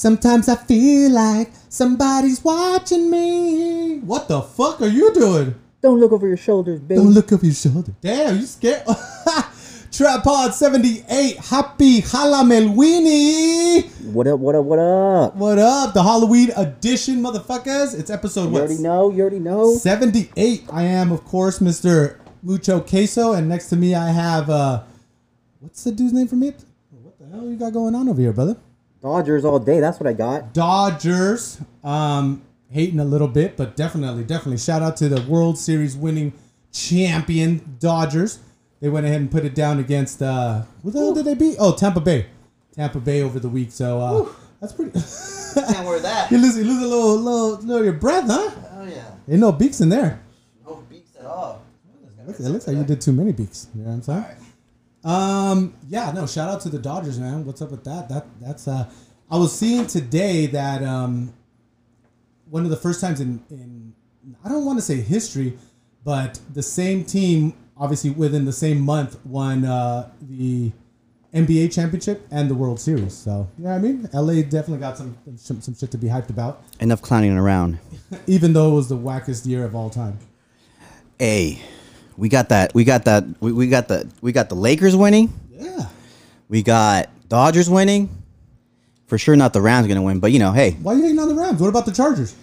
Sometimes I feel like somebody's watching me. What the fuck are you doing? Don't look over your shoulders, baby. Don't look over your shoulder. Damn, you scared? Trapod 78, happy Halamelwini. What up? What up? What up? What up? The Halloween edition, motherfuckers. It's episode You what? already know. You already know. 78. I am, of course, Mr. Mucho Queso, and next to me I have uh what's the dude's name from it? What the hell you got going on over here, brother? Dodgers all day. That's what I got. Dodgers. Um hating a little bit, but definitely, definitely shout out to the World Series winning champion Dodgers. They went ahead and put it down against uh who the hell did they beat? Oh, Tampa Bay. Tampa Bay over the week. So uh that's pretty Can't wear that. You lose you lose a little little little your breath, huh? Oh yeah. Ain't no beaks in there. No beaks at all. It looks, it looks like you did too many beaks. You know what I'm saying? Um, yeah, no, shout out to the Dodgers, man. What's up with that? That that's uh I was seeing today that um one of the first times in in I don't want to say history, but the same team obviously within the same month won uh the NBA championship and the World Series. So, you know what I mean? LA definitely got some some, some shit to be hyped about, Enough clowning around. even though it was the wackest year of all time. Hey, we got that. We got that. We, we got the. We got the Lakers winning. Yeah. We got Dodgers winning. For sure, not the Rams gonna win, but you know, hey, Why are you hating on the Rams? What about the Chargers?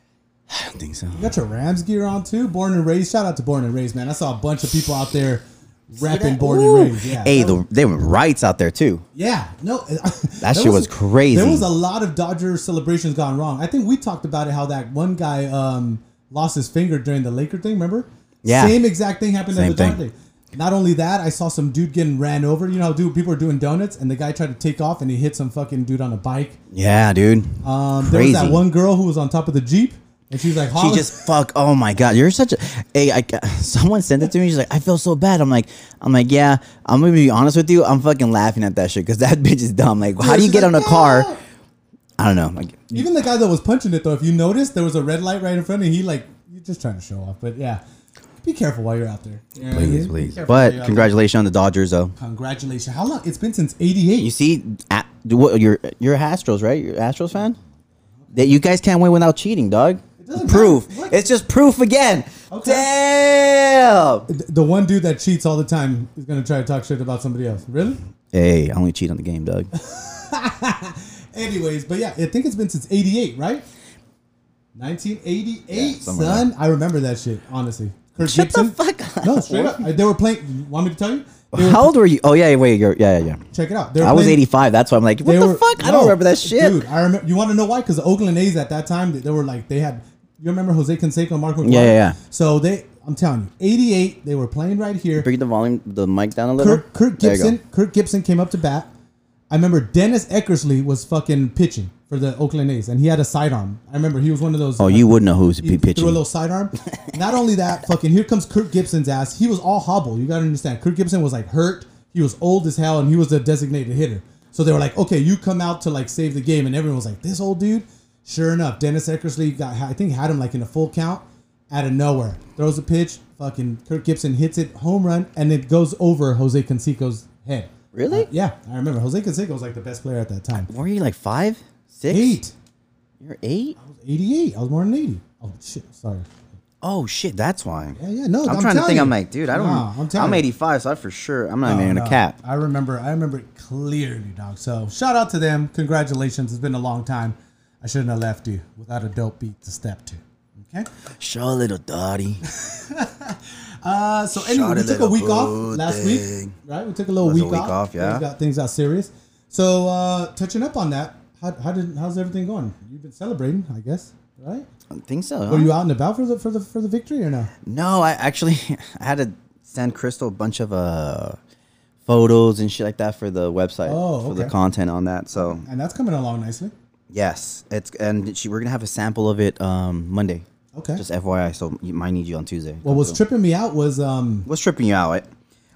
I don't think so. You got your Rams gear on too. Born and raised. Shout out to Born and Raised, man. I saw a bunch of people out there repping that? Born Ooh. and Raised. Yeah. Hey, the, they were rights out there too. Yeah, no, that shit was crazy. There was a lot of Dodger celebrations gone wrong. I think we talked about it how that one guy um, lost his finger during the Laker thing. Remember? Yeah. Same exact thing happened Same at the thing. thing. Not only that, I saw some dude getting ran over. You know, how dude, people are doing donuts, and the guy tried to take off, and he hit some fucking dude on a bike. Yeah, dude. Um, there was that one girl who was on top of the jeep, and she was like, She just fuck. Oh my god, you're such a. Hey, I, someone sent it to me. She's like, I feel so bad. I'm like, I'm like, yeah. I'm gonna be honest with you. I'm fucking laughing at that shit because that bitch is dumb. Like, how do you she's get on a car? "Ah!" I don't know. Like, Even the guy that was punching it, though, if you noticed, there was a red light right in front, and he like you're just trying to show off. But yeah, be careful while you're out there. You know what I please, mean? please. Be careful while But congratulations on the Dodgers, though. congratulations! How long? It's been since '88. You see, at, what, you're you're Astros, right? You're Astros fan. That you guys can't win without cheating, dog. doesn't Proof. It's just proof again. Okay. Damn. The- the one dude that cheats all the time is gonna try to talk shit about somebody else. Really? Hey, I only cheat on the game, dog. Anyways, but yeah, I think it's been since '88, right? 1988, Yeah, somewhere son. I remember that shit. Honestly, Kurt Shut the fuck up. No, straight up. They were playing. You want me to tell you? They were- How old were you? Oh yeah, wait, you're yeah, yeah, yeah. Check it out. They were I was playing- 85. That's why I'm like, what They the were- fuck? I no, don't remember that shit. Dude, I remember. You want to know why? Because the Oakland A's at that time, they, they were like they had. You remember Jose Canseco and Mark McGwire? Yeah, yeah, yeah. So they, I'm telling you, '88, they were playing right here. Bring the volume, the mic down a little. Kirk, Kirk There you go. Gibson, Kirk Gibson came up to bat. I remember Dennis Eckersley was fucking pitching for the Oakland A's, and he had a sidearm. I remember he was one of those. Oh, you would know who's he pitching. threw a little sidearm. Not only that, fucking here comes Kirk Gibson's ass. He was all hobble. You gotta understand. Kirk Gibson was like hurt. He was old as hell, and he was the designated hitter. So they were like, okay, you come out to like save the game, and everyone was like, this old dude. Sure enough, Dennis Eckersley got I think had him like in a full count out of nowhere. Throws a pitch, fucking Kirk Gibson hits it home run, and it goes over Jose Canseco's head. Really? Uh, yeah, I remember. Jose Canseco was like the best player at that time. Were you like five, six? Eight. You're eight. I was 88. I was born in 80. Oh shit, sorry. Oh shit, that's why. Yeah, yeah, no. I'm, I'm trying to think. you. I'm like, dude, I don't. Nah, I'm telling I'm 85, so I for sure. I'm not No, even no. a cap. I remember. I remember it clearly, dog. So shout out to them. Congratulations. It's been a long time. I shouldn't have left you without a dope beat to step to. Okay. Show a little dotty. Uh, so anyway, Shot we took a week off last week, right? We took a little Was a week, week off. off, yeah. Things got things got serious. So uh, touching up on that, how, how did how's everything going? You've been celebrating, I guess, right? I think so. huh? Were you out and about for the for the for the victory or no? No, I actually I had to send Crystal a bunch of uh photos and shit like that for the website Oh, for the content on that. So And that's coming along nicely. yes, it's and she, we're gonna have a sample of it um Monday. Okay. Just FYI, so you might need you on Tuesday. what was tripping me out was um What's tripping you out?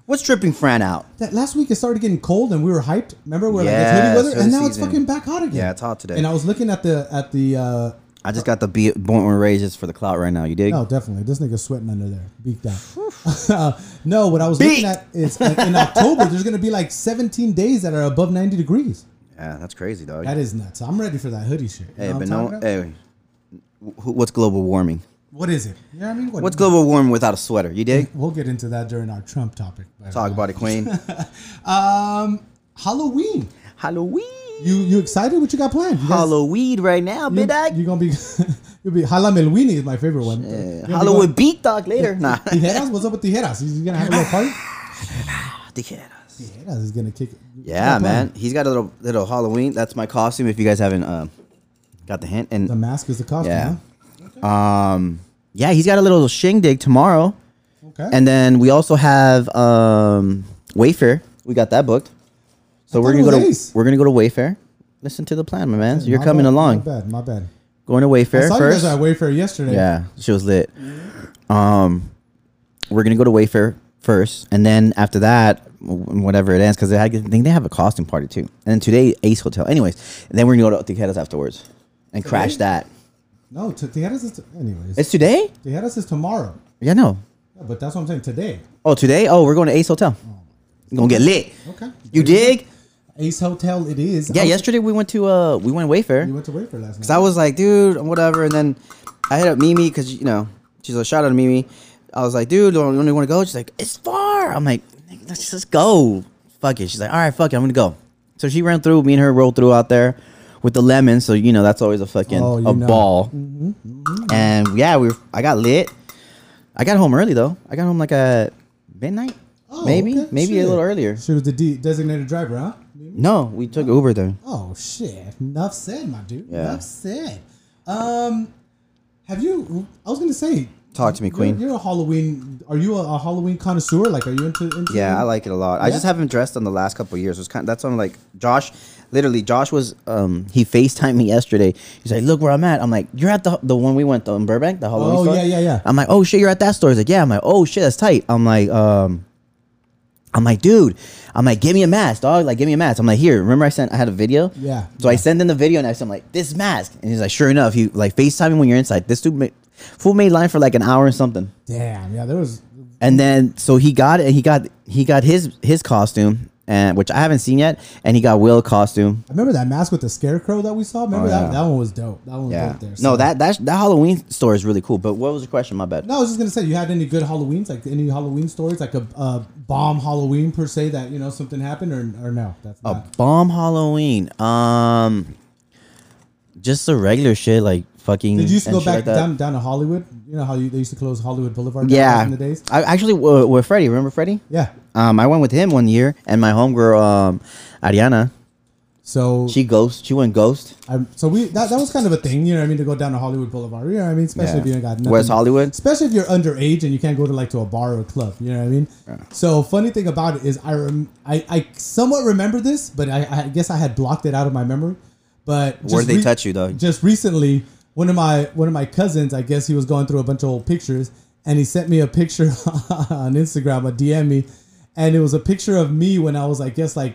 What's tripping Fran out? that last week it started getting cold and we were hyped. Remember we were like it's hoodie weather, and now it's fucking back hot again. Yeah, it's hot today. And I was looking at the at the. uh I just got the be- born raises for the clout right now. You dig? Oh, definitely. This nigga's sweating under there, beaked out. no, what I was looking at is in, in October. There's gonna be like 17 days that are above 90 degrees. Yeah, that's crazy, dog. That is nuts. I'm ready for that hoodie shit. You hey, know but what I'm no, hey, what's global warming? What is it? You know what I mean? What, What's global warming without a sweater? You dig? We'll get into that during our Trump topic. Talk about it, Queen. Um, Halloween. Halloween. You you excited? What you got planned? You guys- Halloween right now, you, big dog. you gonna be you'll be Halamelwini is my favorite one. Yeah, You gonna be Hollywood going- beat dog later. Nah. Tijeras, what's up with Tijeras? He's gonna have a little party. Tijeras. Tijeras is gonna kick it. Yeah, man. He's got a little little Halloween. That's my costume. If you guys haven't uh, got the hint, and The mask is the costume. yeah, huh? Um, yeah, he's got a little shindig tomorrow, Okay. and then we also have um Wayfair. We got that booked, so I we're gonna go to Ace. we're gonna go to Wayfair. Listen to the plan, my man. So you're My coming bad, along, My bad. My bad. going to Wayfair I saw first. you guys at Wayfair yesterday. Yeah, she was lit. Um, we're gonna go to Wayfair first, and then after that, whatever it ends, because I think they have a costume party too. And then today, Ace Hotel. Anyways, and then we're gonna go to Tijeras afterwards and crash that. No, t- Tijeras is t- anyways. It's today? Tijeras is tomorrow. Yeah, no. Yeah, but that's what I'm saying. Today. Oh, today? Oh, we're going to Ace Hotel. We're gonna get lit. Okay. You dig? Ace Hotel. It is. Yeah. I was- Yesterday we went to uh we went Wayfair. You went to Wayfair last night. So I was like, dude, whatever. And then I hit up Mimi because you know she's a shout out to Mimi. I was like, dude, don't you want to go? She's like, it's far. I'm like, let's just go. Fuck it. She's like, all right, fuck it, I'm gonna go. So she ran through. Me and her rolled through out there with the lemon. So you know that's always a fucking Oh, a know. ball. And yeah, we were, I got lit. I got home early though. I got home like at midnight, Oh, maybe, okay. maybe a little earlier. She was the de- designated driver, huh? No, we took Uber there. Oh shit! Enough said, my dude. Yeah. Enough said. Um, have you? I was gonna say. Talk to me, you're- Queen. You're, a Halloween. Are you a, a Halloween connoisseur? Like, are you into? into Yeah, I like it a lot. I just haven't dressed in the last couple of years. It was kind. that's on like Josh. Literally, Josh was. Um, he Facetimed me yesterday. He's like, "Look where I'm at." I'm like, "You're at the the one we went to in Burbank, the Halloween Oh, store." yeah, yeah, yeah. I'm like, "Oh shit, you're at that store." He's like, "Yeah." I'm like, "Oh shit, that's tight." I'm like, um. I'm like, dude. I'm like, give me a mask, dog. Like, give me a mask. I'm like, here. Remember, I sent. I had a video. Yeah, So I yeah. send in the video, and I said, I'm like, this mask, and he's like, sure enough, he like Facetiming when you're inside. This dude, made, fool made line for like an hour and something. Damn. Yeah, there was. And then so he got it. He got he got his his costume, and which I haven't seen yet. And he got Will costume. I remember that mask with the scarecrow that we saw. Remember Oh, that? yeah. That one was dope. That one was Yeah. dope there. No, that that that Halloween store is really cool. But what was the question? My bad. No, I was just gonna say, you had any good Halloweens? Like any Halloween stories? Like a, a bomb Halloween per se that you know something happened or or no? That's A bomb Halloween. Um, just the regular shit like fucking. Did you used to go back like down down to Hollywood? You know how you, they used to close Hollywood Boulevard Yeah, back in the days. I actually with Freddie. Remember Freddie? Yeah. Um, I went with him one year, and my homegirl, um, Ariana, So she ghost. She went ghost. I, so we that, that was kind of a thing, you know what I mean, to go down to Hollywood Boulevard. You know what I mean? Especially Yeah. if you ain't got nothing. West Hollywood. Especially if you're underage and you can't go to like to a bar or a club. You know what I mean? So funny thing about it is I rem- I, I somewhat remember this, but I, I guess I had blocked it out of my memory. But Where did they touch you, though? Just recently, one of my one of my cousins, I guess he was going through a bunch of old pictures, and he sent me a picture on Instagram, a DM me, and it was a picture of me when I was, I guess, like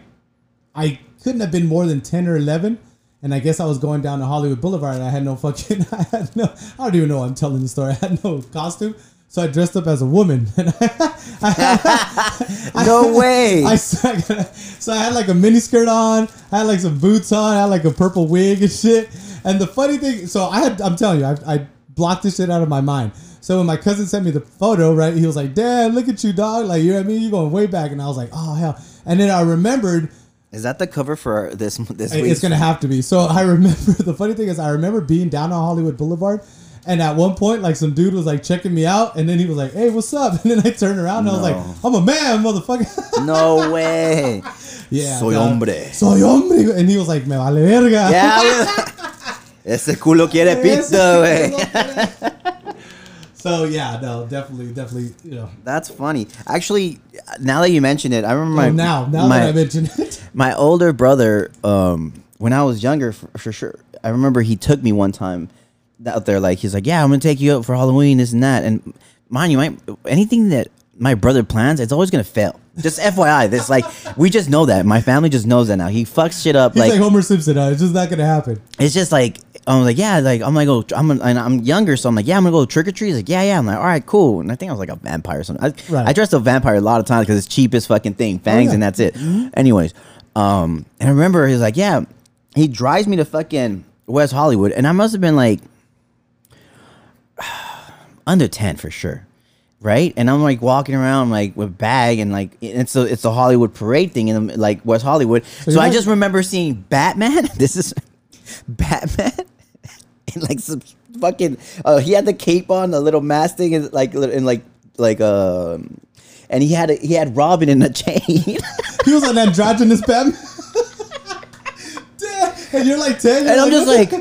I couldn't have been more than 10 or 11. And I guess I was going down to Hollywood Boulevard and I had no fucking, I had no, I don't even know I'm telling the story. I had no costume. So I dressed up as a woman. I, No way. I, so I had like a mini skirt on, I had like some boots on, I had like a purple wig and shit. And the funny thing, so I had, I'm telling you, I, I blocked this shit out of my mind. So when my cousin sent me the photo, right, he was like, "Dad, look at you, dog! Like you know what I mean? You going way back." And I was like, "Oh hell!" And then I remembered Is that the cover for this this week? It's gonna have to be. So I remember the funny thing is I remember being down on Hollywood Boulevard, and at one point like some dude was like checking me out, and then he was like, "Hey, what's up?" And then I turned around and I was like, "I'm a man, motherfucker." No way. yeah. Soy dog. hombre. Soy hombre. And he was like, "Me vale verga." Yeah. Ese culo quiere pizza, güey. So yeah, no, definitely, definitely, you know. That's funny. Actually, now that you mention it, I remember my oh, now, now my, that I mentioned it, my older brother. Um, when I was younger, for, for sure, I remember he took me one time out there. Like he's like, "Yeah, I'm gonna take you out for Halloween, this and that." And mind you, my, anything that my brother plans, it's always gonna fail. Just FYI, this like we just know that. My family just knows that now. He fucks shit up he's like, like Homer Simpson. Uh, it's just not gonna happen. it's just like I'm like yeah, like I'm like go I'm and I'm younger, so I'm like yeah, I'm gonna go trick or treat. He's like yeah, yeah. I'm like all right, cool. And I think I was like a vampire or something. I, Right. I dressed a vampire a lot of times because it's cheapest fucking thing, fangs, yeah. and that's it. Anyways, Um, and I remember he's like, yeah, he drives me to fucking West Hollywood, and I must have been like under ten for sure, right? And I'm like walking around like with bag and like it's a it's a Hollywood parade thing in like West Hollywood. So, you're I just remember seeing Batman. This is Batman. Like some fucking, uh, he had the cape on, the little mask thing, and like, and like, like, um, and he had a, he had Robin in a chain. He was an androgynous. Damn. and you're like 10. And I'm you're just like,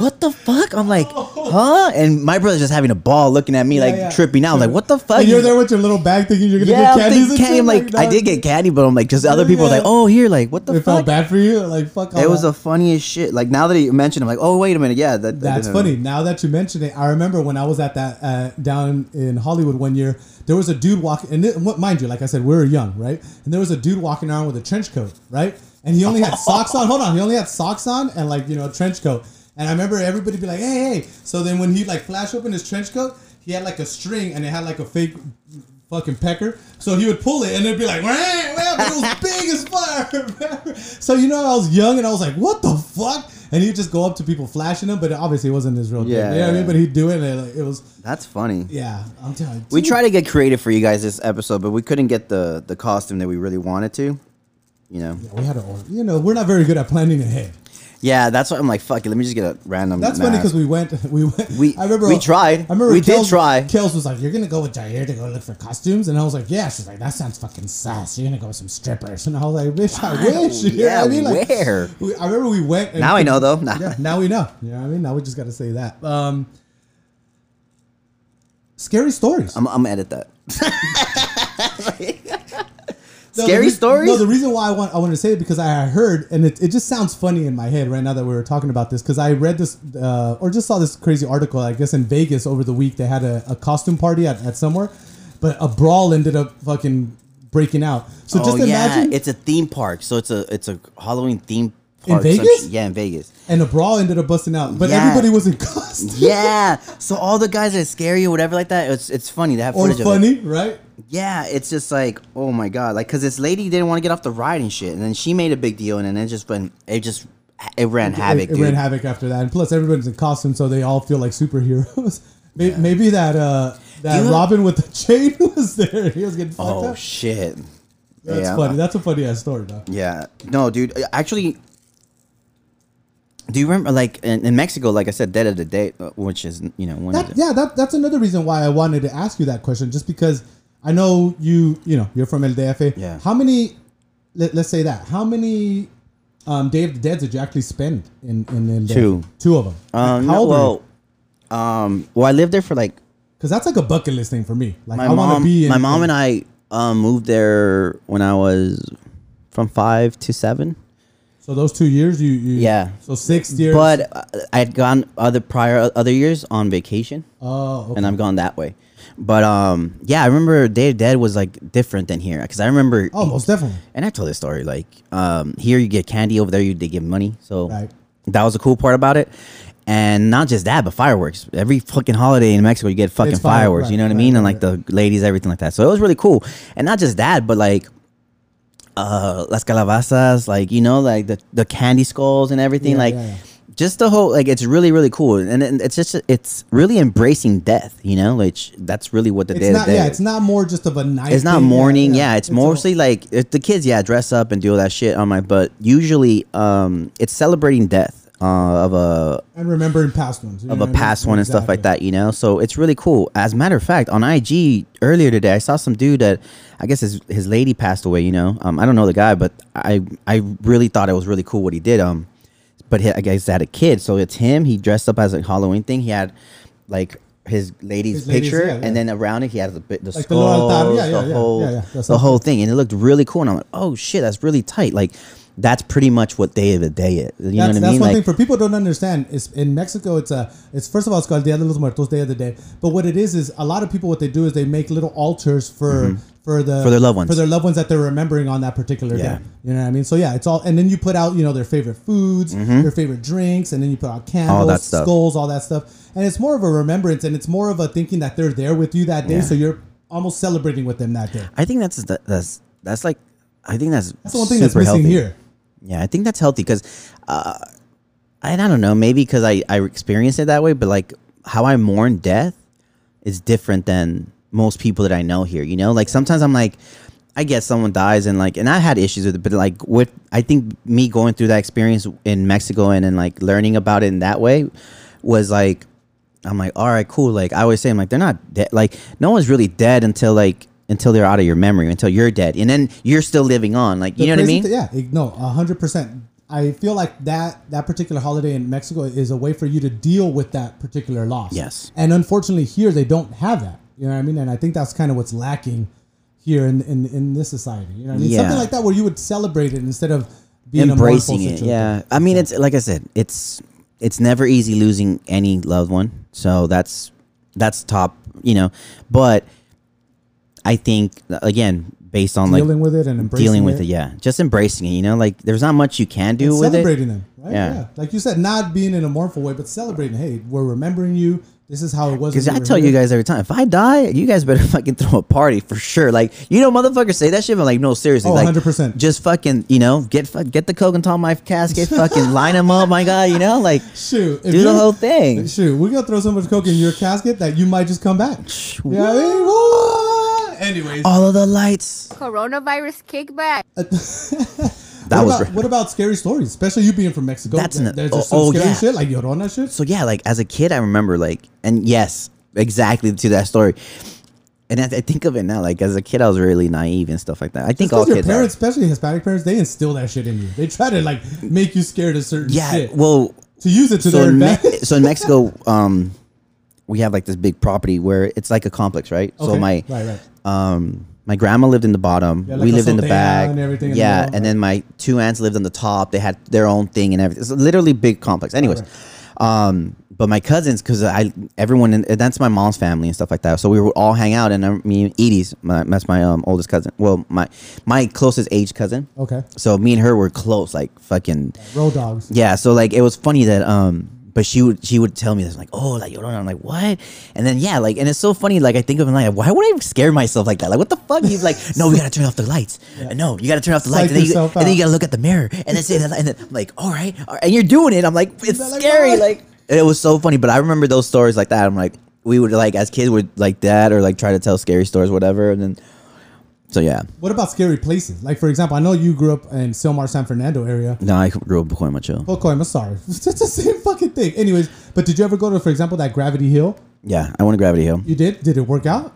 what the fuck? I'm like, huh? And my brother's just having a ball looking at me, like yeah. tripping out. I'm like, what the fuck? And you're there with your little bag thinking you're gonna yeah, get I'm candies. thinking and candy. shit, I'm like, I did get candy, but I'm like, just other people are like, Yeah. oh, here, like, what the It felt fuck? bad for you. Like fuck. All It was that. the funniest shit. Like now that you mentioned, I'm like, oh, wait a minute, yeah, that, that That's funny. Now that you mention it, I remember when I was at that uh, down in Hollywood one year. There was a dude walking, and it, what- mind you, like I said, we were young, right? And there was a dude walking around with a trench coat, right? And he only had socks on. Hold on, he only had socks on and like you know a trench coat. And I remember everybody be like, "Hey, hey!" So then when he like flash open his trench coat, he had like a string and it had like a fake fucking pecker. So he would pull it and it'd be like, "Wah, wah," but it was big as fuck. so you know, I was young and I was like, "What the fuck?" And he'd just go up to people flashing them, but obviously it wasn't his real. Yeah, thing. you know what I yeah. mean. But he'd do it, and it, like, it was That's funny. yeah. I'm telling you, We tried to get creative for you guys this episode, but we couldn't get the the costume that we really wanted to. You know. Yeah, we had to order. You know, we're not very good at planning ahead. Yeah, that's why I'm like, fuck it. Let me just get a random. That's funny because we went. We went. We- I remember we tried. I remember We did try. Kels was like, "You're gonna go with Jair to go look for costumes," and I was like, "Yeah." She's like, "That sounds fucking sus. You're gonna go with some strippers," and I was like, "Bitch, I wish." You Yeah, I mean? Like, where? we- I remember we went. And Now I know, though. Nah. Yeah, now we know. You know what I mean? Now we just got to say that. Um, scary stories. I'm, I'm gonna edit that. No, Scary re- stories? No, the reason why I want I wanted to say it because I heard and it, it just sounds funny in my head right now that we were talking about this because I read this uh, or just saw this crazy article I guess in Vegas over the week they had a, a costume party at, at somewhere, but a brawl ended up fucking breaking out. So oh just yeah, imagine it's a theme park, so it's a it's a Halloween theme park. In Vegas? Yeah, in Vegas. and a brawl ended up busting out, but Yeah. everybody was in costume. Yeah, so all the guys are scary or whatever like that, it's it's funny. They have or footage of it. funny, right? Yeah, it's just like, oh my god, like because this lady didn't want to get off the ride and shit, and then she made a big deal, and then it just went, it just, it ran havoc, it, it ran havoc after that, and plus everybody's in costume, so they all feel like superheroes. Maybe, maybe that uh, that Robin with the chain was there. He was getting fucked oh up. shit, That's yeah, funny. That's a funny ass story, though. yeah, no, dude, actually. Do you remember, like in, in Mexico, like I said, Dead of the Day, uh, which is you know one of That, the, yeah, that, that's another reason why I wanted to ask you that question, just because I know you, you know, you're from El DF. Yeah. How many? Let, us say that. How many um, Day of the Dead did you actually spend in in El DF? Two. Two of them. Um, How no, you? well, um, well, I lived there for like Because that's like a bucket list thing for me. Like my I want to be. In, my mom and I um, moved there when I was from five to seven. So those two years, you, you Yeah. So six years. But uh, I had gone other prior other years on vacation, oh, okay. and I'm gone that way. But um, yeah, I remember Day of Dead was like different than here because I remember. oh, most definitely. And I told this story like um, here you get candy, over there you they give money. So Right. that was the cool part about it. And not just that, but fireworks. Every fucking holiday in Mexico, you get fucking It's fireworks. you know right, what I mean? and like the ladies, everything like that. So it was really cool. And not just that, but like uh las calabazas, like you know, like the the candy skulls and everything. Yeah, like yeah, yeah. Just the whole like it's really really cool. And, it's just it's really embracing death. You know, like that's really what the It's day not. of Yeah, it's not more just of a night. it's not mourning. Yeah, it's, all- mostly like the kids. Yeah, dress up and do all that shit on my. But usually, um, it's celebrating death uh, of a and remembering past ones. of a what I mean? past one and stuff like that. You know, so it's really cool. As a matter of fact, on IG earlier today, I saw some dude that I guess his his lady passed away. You know, um, I don't know the guy, but I I really thought it was really cool what he did. Um, but he, I guess had a kid, so it's him. He dressed up as a Halloween thing. He had like. His lady's His picture, yeah, yeah. and then around it, he had the the Like the little altar. skulls, yeah, the whole, yeah, yeah. That's the whole thing, and it looked really cool. And I'm like, oh shit, that's really tight. Like, that's pretty much what Day of the Day is. You know what I that's mean? one Like, thing for people don't understand is in Mexico it's a it's first of all it's called Dia de los Muertos Day of the Day but what it is is a lot of people what they do is they make little altars for for the Mm-hmm. For their loved ones. for their loved ones that they're remembering on that particular Yeah. day you know what I mean so yeah it's all and then you put out you know their favorite foods their favorite drinks and then you put out candles Mm-hmm. stuff. skulls all that stuff and it's more of a remembrance and it's more of a thinking that they're there with you that day Yeah. so you're almost celebrating with them that day I think that's that's that's like I think that's that's the one thing that's missing healthy. here Yeah, I think that's healthy because, uh, I, I don't know, maybe because I I experienced it that way, but like how I mourn death is different than most people that I know here. You know, like sometimes I'm like, I guess someone dies and like, and I had issues with it, but like with I think me going through that experience in Mexico and then like learning about it in that way was like, I'm like, all right, cool. Like I always say, I'm like, they're not dead. Like no one's really dead until like until they're out of your memory, until you're dead, and then you're still living on. Like you The know what I mean? thi- yeah, no, hundred percent. I feel like that that particular holiday in Mexico is a way for you to deal with that particular loss. Yes. and unfortunately here they don't have that. You know what I mean? And I think that's kind of what's lacking here in in, in this society. You know what I mean? Yeah. Something like that where you would celebrate it instead of being a embracing it. Yeah, I mean, it's like I said, it's it's never easy losing any loved one. So that's that's top, you know. But I think again, based on like dealing like with it and embracing dealing with it. it, yeah, just embracing it. You know, like there's not much you can do and with it. celebrating them, right? Yeah. like you said, not being in a mournful way, but celebrating. Hey, we're remembering you. This is how it was. Because I tell here. you guys every time, if I die, you guys better fucking throw a party for sure. Like, you know, motherfuckers say that shit, but like, no, seriously, Oh, like, 100%. Just fucking, you know, get get the coke and on my casket, fucking line them up, my god, you know, like, Shoot, do the whole thing. Shoot, we're gonna throw so much coke in your casket that you might just come back. You know what I mean? Anyways, All of the lights. Coronavirus kickback. That what was about, re- what about scary stories, especially you being from Mexico? That's There- an- there's oh, just some oh, scary yeah. shit like Llorona shit. so yeah, like as a kid, I remember like, and yes, exactly to that story. And I, I think of it now, like as a kid, I was really naive and stuff like that. I think all Because your kids parents, are. especially Hispanic parents, they instill that shit in you. They try to like make you scared of certain Yeah, shit well, to use it to so their in, Me- advantage. so in Mexico, um, we have like this big property where it's like a complex, right? So my right, right. Um my grandma lived in the bottom. Yeah, like we lived in the back. and everything in the yeah, middle, and then my two aunts lived on the top. They had their own thing and everything. It's literally big complex. Anyways, um, but my cousins, because I everyone in, that's my mom's family and stuff like that. So we would all hang out, and I mean, Edie's my, that's my um oldest cousin. Well, my my closest age cousin. Okay, So me and her were close, like fucking road dogs. yeah, so like it was funny that um but she would she would tell me this like oh like Llorona I'm like what? And then yeah like and it's so funny like I think of it like why would I scare myself like that? Like what the fuck? He's like no we gotta turn off the lights. And no you gotta turn off the lights and then, you, and then you gotta look at the mirror and then say that and then I'm like all right, all right and you're doing it. I'm like it's like, scary "What?" like it was so funny but I remember those stories like that. I'm like we would like as kids would like that or like try to tell scary stories whatever and then so yeah What about scary places? Like for example, I know you grew up in Sylmar, San Fernando area. no I grew up in much chill I'm sorry. It's the same fucking thing. Anyways, but did you ever go to, for example, that Gravity Hill? yeah I went to Gravity Hill You did? Did it work out?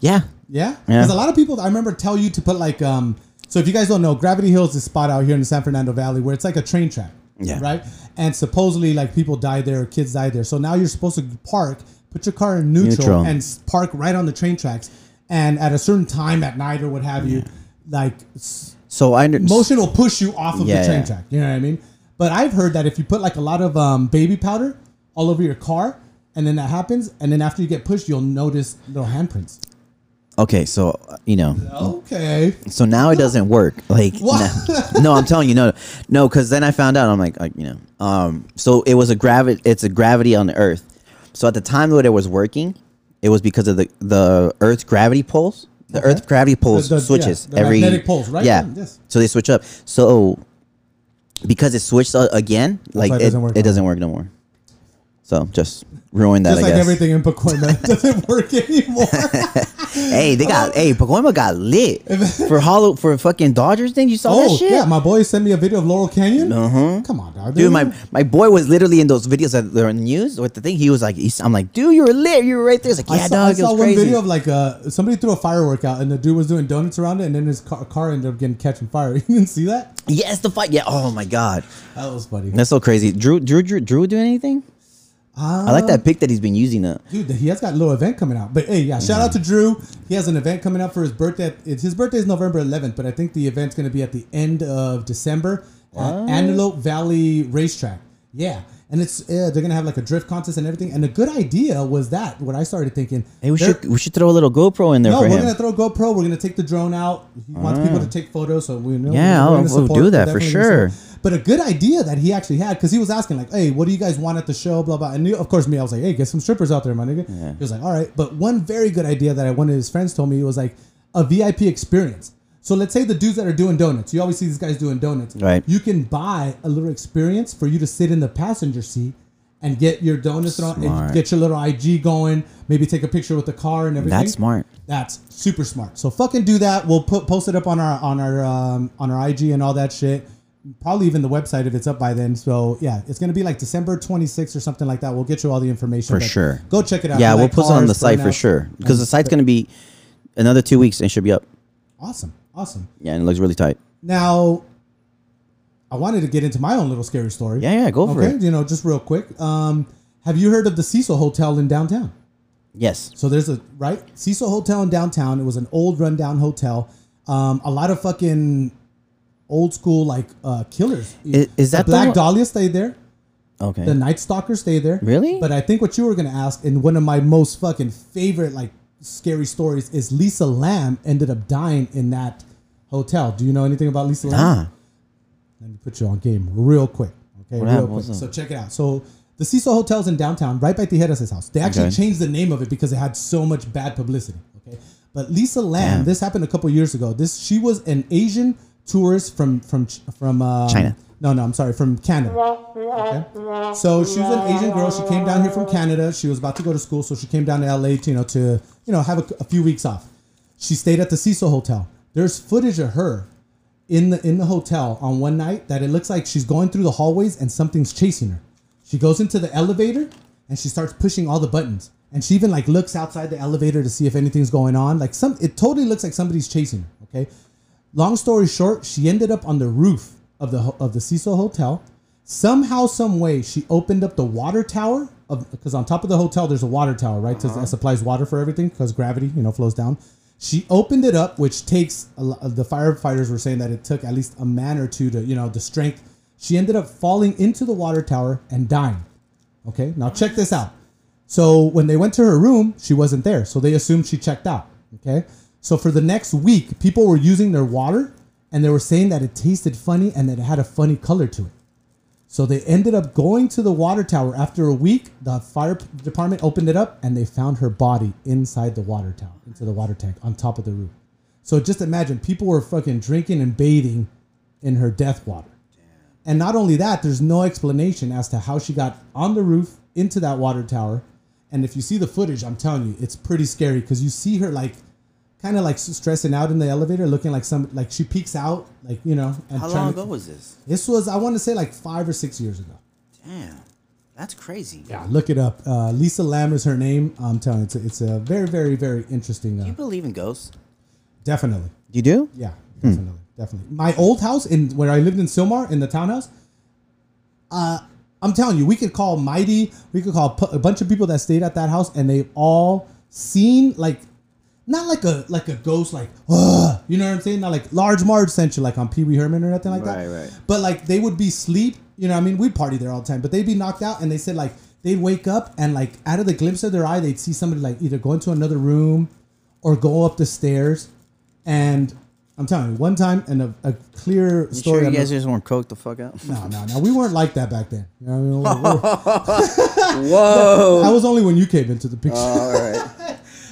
yeah Yeah. Yeah. Because a lot of people, I remember, tell you to put like, um. So if you guys don't know, Gravity Hill is this spot out here in the San Fernando Valley where it's like a train track. Yeah. Right. And supposedly, like people died there, or kids died there. So now you're supposed to park, put your car in neutral, Neutral. and park right on the train tracks. And at a certain time at night or what have you, like so I under- motion will push you off of Yeah, the train yeah. track. You know what I mean? But I've heard that if you put like a lot of um, baby powder all over your car, and then that happens, and then after you get pushed, you'll notice little handprints. Okay, so uh, you know, Okay. so now it doesn't work. Like, What? no, no, I'm telling you, no, no, because then I found out. I'm like, uh, you know, um, so it was a gravity. It's a gravity on the Earth. So at the time that it was working, it was because of the the Earth's gravity pulse. The Okay. Earth gravity pulse The- the- switches yeah, every magnetic right? Yeah, yes. so they switch up. So because it switched again, like it, doesn't work it no doesn't work no more. So just ruin that. Just I like guess. everything in Pacoima doesn't work anymore. Hey, they got hey, Pacoima got lit for hollow for fucking Dodgers thing. You saw that oh shit? yeah, my boy sent me a video of Laurel Canyon. Uh-huh. Come on, dog. Dude, my my boy was literally in those videos that were in the news with the thing. He was like, he's, I'm like, dude, you were lit. You were right there. He's like, yeah, I saw, dog, I it saw was one crazy. video of like uh somebody threw a firework out and the dude was doing donuts around it and then his car, car ended up getting catching fire. You didn't see that? yes, the fight. Yeah. Oh my god, That was funny. that's so crazy. Drew, Drew, Drew, Drew, do anything? I like that pic that he's been using. Uh, Dude, he has got a little event coming out. But hey, yeah, shout out to Drew. He has an event coming up for his birthday. It's his birthday is November 11th, but I think the event's going to be at the end of December at Antelope Valley Racetrack. Yeah, and it's uh, they're gonna have like a drift contest and everything. And a good idea was that what I started thinking. hey, we they're- should we should throw a little GoPro in there No, for we're him. gonna throw GoPro. We're gonna take the drone out. He wants people to take photos, so we know. Yeah, we're I'll- gonna we'll support- do that we're for definitely gonna sure. support. But a good idea that he actually had because he was asking like, "Hey, what do you guys want at the show?" Blah blah. And of course, me, I was like, "Hey, get some strippers out there, my nigga." He was like, "All right." But one very good idea that I, one of his friends told me was like a VIP experience. So let's say the dudes that are doing donuts, you always see these guys doing donuts. Right. You can buy a little experience for you to sit in the passenger seat and get your donuts on, and get your little IG going. Maybe take a picture with the car and everything. That's smart. That's super smart. So fucking do that. We'll put post it up on our on our um, on our IG and all that shit. Probably even the website if it's up by then. So yeah, it's gonna be like December 26th or something like that. We'll get you all the information For sure. Go check it out. Yeah, we'll like post it on the site for sure because the site's gonna be another two weeks and it should be up. awesome, awesome. Yeah, and it looks really tight. Now, I wanted to get into my own little scary story. Yeah, yeah, go for it. okay, it. you know, just real quick. Um, have you heard of the Cecil Hotel in downtown? Yes. So there's a right Cecil Hotel in downtown. It was an old rundown hotel. Um, a lot of fucking old school like uh, killers. I- is that the the Black one- Dahlia stayed there? Okay. The Night Stalker stayed there. Really? But I think what you were gonna ask, and one of my most fucking favorite like scary stories is Lisa Lam ended up dying in that hotel. Do you know anything about Lisa Lam? ah, Let me put you on game real quick. Okay, What real happened? quick. So check it out. So the Cecil Hotel's in downtown, right by Tijeras' house. They actually Okay. changed the name of it because it had so much bad publicity. Okay, but Lisa Lam, Damn. this happened a couple years ago. This she was an Asian tourist from from from um, China. No, no, I'm sorry, from Canada. Okay, so she was an Asian girl. She came down here from Canada. She was about to go to school, so she came down to LA to you know to you know have a, a few weeks off. She stayed at the Cecil Hotel. There's footage of her in the in the hotel on one night that it looks like she's going through the hallways and something's chasing her. She goes into the elevator and she starts pushing all the buttons. And she even like looks outside the elevator to see if anything's going on. Like some it totally looks like somebody's chasing her, okay? Long story short, she ended up on the roof of the of the Cecil Hotel. Somehow, some way, she opened up the water tower of because on top of the hotel there's a water tower, right? 'Cause That uh-huh. supplies water for everything because gravity, you know, flows down. She opened it up, which takes a the firefighters were saying that it took at least a man or two to, you know, the strength. She ended up falling into the water tower and dying. Okay, now check this out. So when they went to her room, she wasn't there. So they assumed she checked out. Okay. So for the next week, people were using their water and they were saying that it tasted funny and that it had a funny color to it. So they ended up going to the water tower after a week. The fire department opened it up and they found her body inside the water tower, into the water tank on top of the roof. So just imagine people were fucking drinking and bathing in her death water. And not only that, there's no explanation as to how she got on the roof into that water tower. And if you see the footage, I'm telling you, it's pretty scary because you see her like kind of like stressing out in the elevator, looking like some like she peeks out, like you know. And how trying long to- ago was this? This was I want to say like five or six years ago. Damn, that's crazy. Yeah, look it up. Uh, Lisa Lam is her name. I'm telling you, it's a, it's a very, very, very interesting. Do you Uh, believe in ghosts? definitely. You do? Yeah, definitely, definitely. My old house in where I lived in Sylmar in the townhouse. Uh, I'm telling you, we could call Mighty. We could call a bunch of people that stayed at that house, and they've all seen like, not like a like a ghost, like, Ugh, you know what I'm saying? Not like large Marge sent you like on Pee Wee Herman or nothing like Right, that. right. right. But like they would be sleep. You know, what I mean, we'd party there all the time, but they'd be knocked out, and they said like they'd wake up and like out of the glimpse of their eye, they'd see somebody like either go into another room or go up the stairs. And I'm telling you, one time and a, a clear You story. sure you guys just weren't coked the fuck out? no, no, no. We weren't like that back then. You know what I mean? Whoa! that was only when you came into the picture. Oh, all right.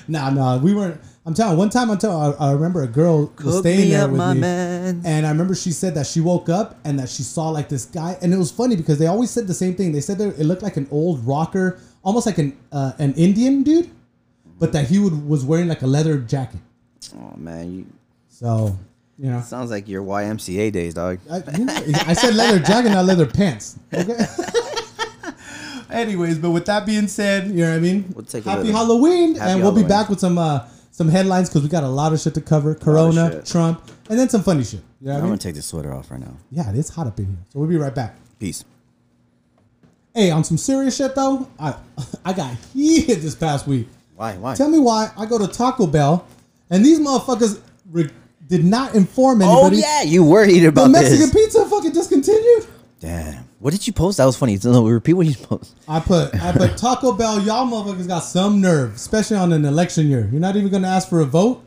nah, nah. We weren't. I'm telling you, one time I'm telling I, I remember a girl was Cook staying me there up, with my me. man. And I remember she said that she woke up and that she saw like this guy, and it was funny because they always said the same thing. They said that it looked like an old rocker, almost like an uh, an Indian dude, but that he would was wearing like a leather jacket. Oh man, you So you know, sounds like your YMCA days, dog. I, you know, I said leather jacket, not leather pants. Okay. Anyways, but with that being said, you know what I mean. We'll take Happy Halloween, Happy and we'll be back with some uh some headlines because we got a lot of shit to cover. Corona, shit. Trump, and then some funny shit. You know what I'm I mean? gonna take this sweater off right now. Yeah, it's hot up in here, so we'll be right back. Peace. Hey, on some serious shit though, I I got heated this past week. Why? Why? Tell me why I go to Taco Bell, and these motherfuckers re- did not inform anybody. oh yeah, you worried The about this. the Mexican this. pizza fucking discontinued. Damn. What did you post? That was funny. No, we repeat what you post. I put I put Taco Bell. Y'all motherfuckers got some nerve, especially on an election year. You're not even gonna ask for a vote.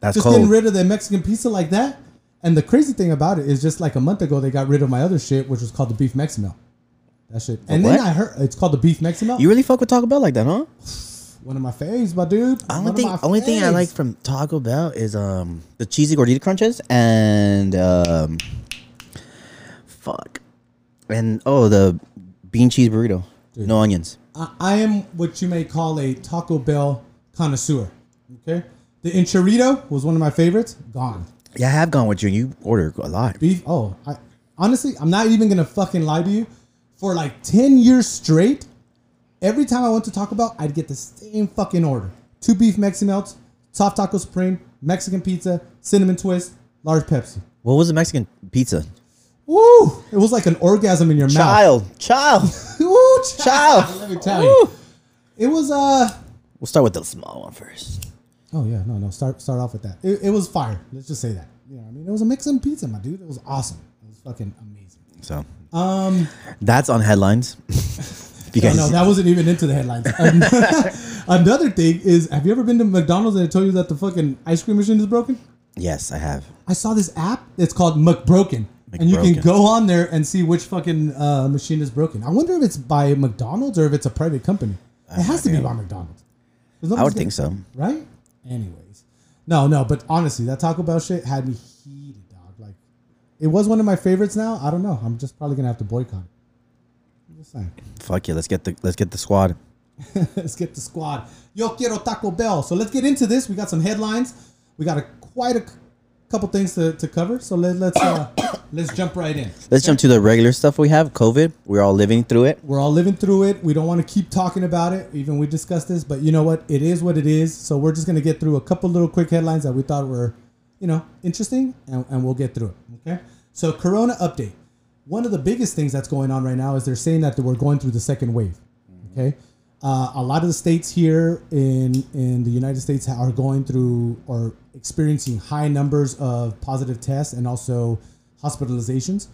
That's just cold. getting rid of the Mexican pizza like that. And the crazy thing about it is, just like a month ago, they got rid of my other shit, which was called the beef Mexi Melt. That shit. and then? I heard it's called the beef Mexi Melt. you really fuck with Taco Bell like that, huh? one of my faves, my dude. Only of thing, my only thing I like from Taco Bell is um the cheesy gordita crunches and um, fuck, and oh the bean cheese burrito, no onions. I, I am what you may call a Taco Bell connoisseur. Okay, the enchilada was one of my favorites. Gone. Yeah, I have gone with you. and You order a lot. Beef. Oh, I honestly, I'm not even gonna fucking lie to you. For like ten years straight, every time I went to Taco Bell, I'd get the same fucking order: two beef Mexi melts, soft taco supreme, Mexican pizza, cinnamon twist, large Pepsi. What was the Mexican pizza? Woo! It was like an orgasm in your mouth. Child, child. Woo, Child. Let me tell you, it was uh. We'll start with the small one first. Oh yeah, no, no. Start start off with that. It, it was fire. Let's just say that. You know, what I mean, it was a Mexican pizza, my dude. It was awesome. It was fucking amazing. So Um, that's on headlines. if you no, guys, no, that wasn't even into the headlines. Um, Another thing is, have you ever been to McDonald's and they told you that the fucking ice cream machine is broken? yes, I have. I saw this app. It's called McBroken, and you can go on there and see which fucking uh, machine is broken. I wonder if it's by McDonald's or if it's a private company. It has to be by McDonald's. I would think so. right? Anyways, no, no, but honestly, that Taco Bell shit had me heated, dog. Like, it was one of my favorites. Now I don't know. I'm just probably gonna have to boycott it. I'm just saying. Fuck yeah, let's get the let's get the squad. let's get the squad. Yo quiero Taco Bell. So let's get into this. We got some headlines. We got a quite a couple things to, to cover. So let, let's uh, let's jump right in. Let's jump to the regular stuff we have. COVID. We're all living through it. We're all living through it. We don't want to keep talking about it. Even we discussed this, but you know what? It is what it is. So we're just gonna get through a couple little quick headlines that we thought were, you know, interesting, and, and we'll get through it. Okay. So Corona update. One of the biggest things that's going on right now is they're saying that we're going through the second wave. Okay. Uh, a lot of the states here in in the United States are going through or experiencing high numbers of positive tests and also hospitalizations.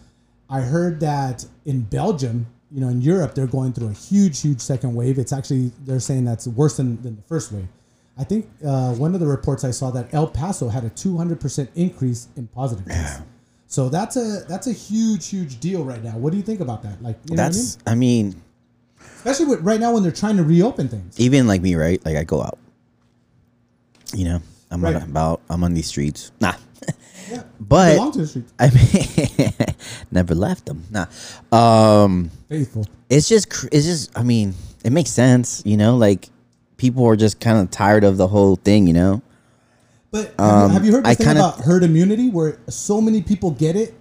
I heard that in Belgium, you know, in Europe, they're going through a huge, huge second wave. It's actually they're saying that's worse than, than the first wave. I think uh, one of the reports I saw that El Paso had a 200% increase in positive tests. So that's a that's a huge, huge deal right now. What do you think about that? Like, you know what I mean? That's I mean, Especially with, right now when they're trying to reopen things. even like me, right? Like I go out. You know, I'm Right. out about. I'm on these streets. Nah. Yeah. But to the streets. I mean, never left them. Nah. Um, Faithful. it's just it's just. I mean, it makes sense. You know, like people are just kind of tired of the whole thing. You know. But have, you, have you heard this Um, I thing about herd immunity, where so many people get it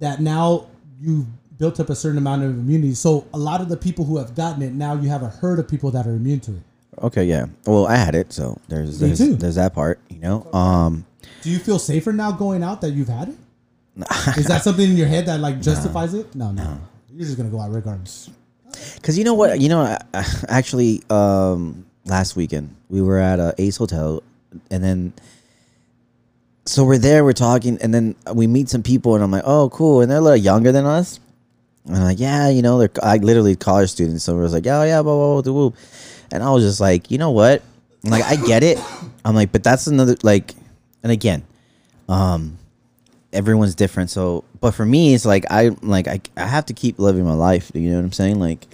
that now you've built up a certain amount of immunity. So a lot of the people who have gotten it now, you have a herd of people that are immune to it. Okay. Yeah. Well, I had it, so there's Me there's, too. there's that part. You know. Um. Do you feel safer now going out that you've had it? Is that something in your head that like justifies it? No, no. You're just gonna go out regardless. Cause you know what, you know, I- I- actually, um, last weekend we were at a Ace Hotel, and then so we're there, we're talking, and then we meet some people, and I'm like, oh, cool, and they're a little younger than us, and I'm like, yeah, you know, they're I literally college students, so we're like, oh yeah, blah blah blah, blah. and I was just like, you know what, I'm like I get it, I'm like, but that's another like, and again, um, everyone's different. So, but for me, it's like I like I, I have to keep living my life. You know what I'm saying? Like,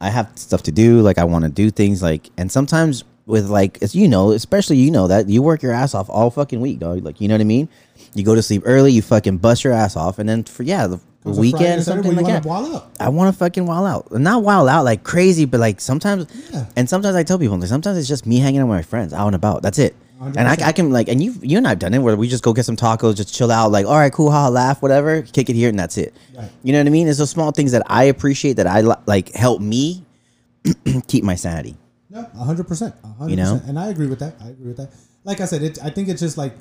I have stuff to do. Like, I want to do things. Like, and sometimes with like, as you know, especially you know that you work your ass off all fucking week, dog. Like, you know what I mean? You go to sleep early, you fucking bust your ass off, and then for yeah, the, the Comes Friday weekend, something like that. wild out. I want to fucking wild out, not wild out like crazy, but like sometimes, Yeah. and sometimes I tell people, like sometimes it's just me hanging out with my friends, out and about. That's it. And I, 100%. I can like, and you, you and I've done it where we just go get some tacos, just chill out, like, all right, cool, ha, laugh, whatever, kick it here, and that's it. Right. You know what I mean? It's those small things that I appreciate that I like help me keep my sanity. No, hundred percent, hundred You know? percent, and I agree with that. I agree with that. Like I said, it, I think it's just like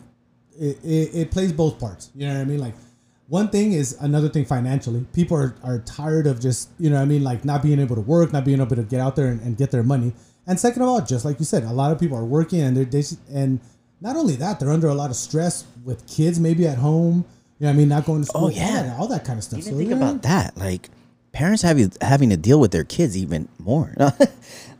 it, it, it plays both parts. You know what I mean? Like one thing is another thing financially. People are, are tired of just you know what I mean, like not being able to work, not being able to get out there and, and get their money. And second of all, just like you said, a lot of people are working and they're they, and not only that, they're under a lot of stress with kids maybe at home. You know what I mean? Not going to oh, school. Oh, yeah. all that, all that kind of stuff. Even So, think yeah. about that. Like parents have you having to deal with their kids even more.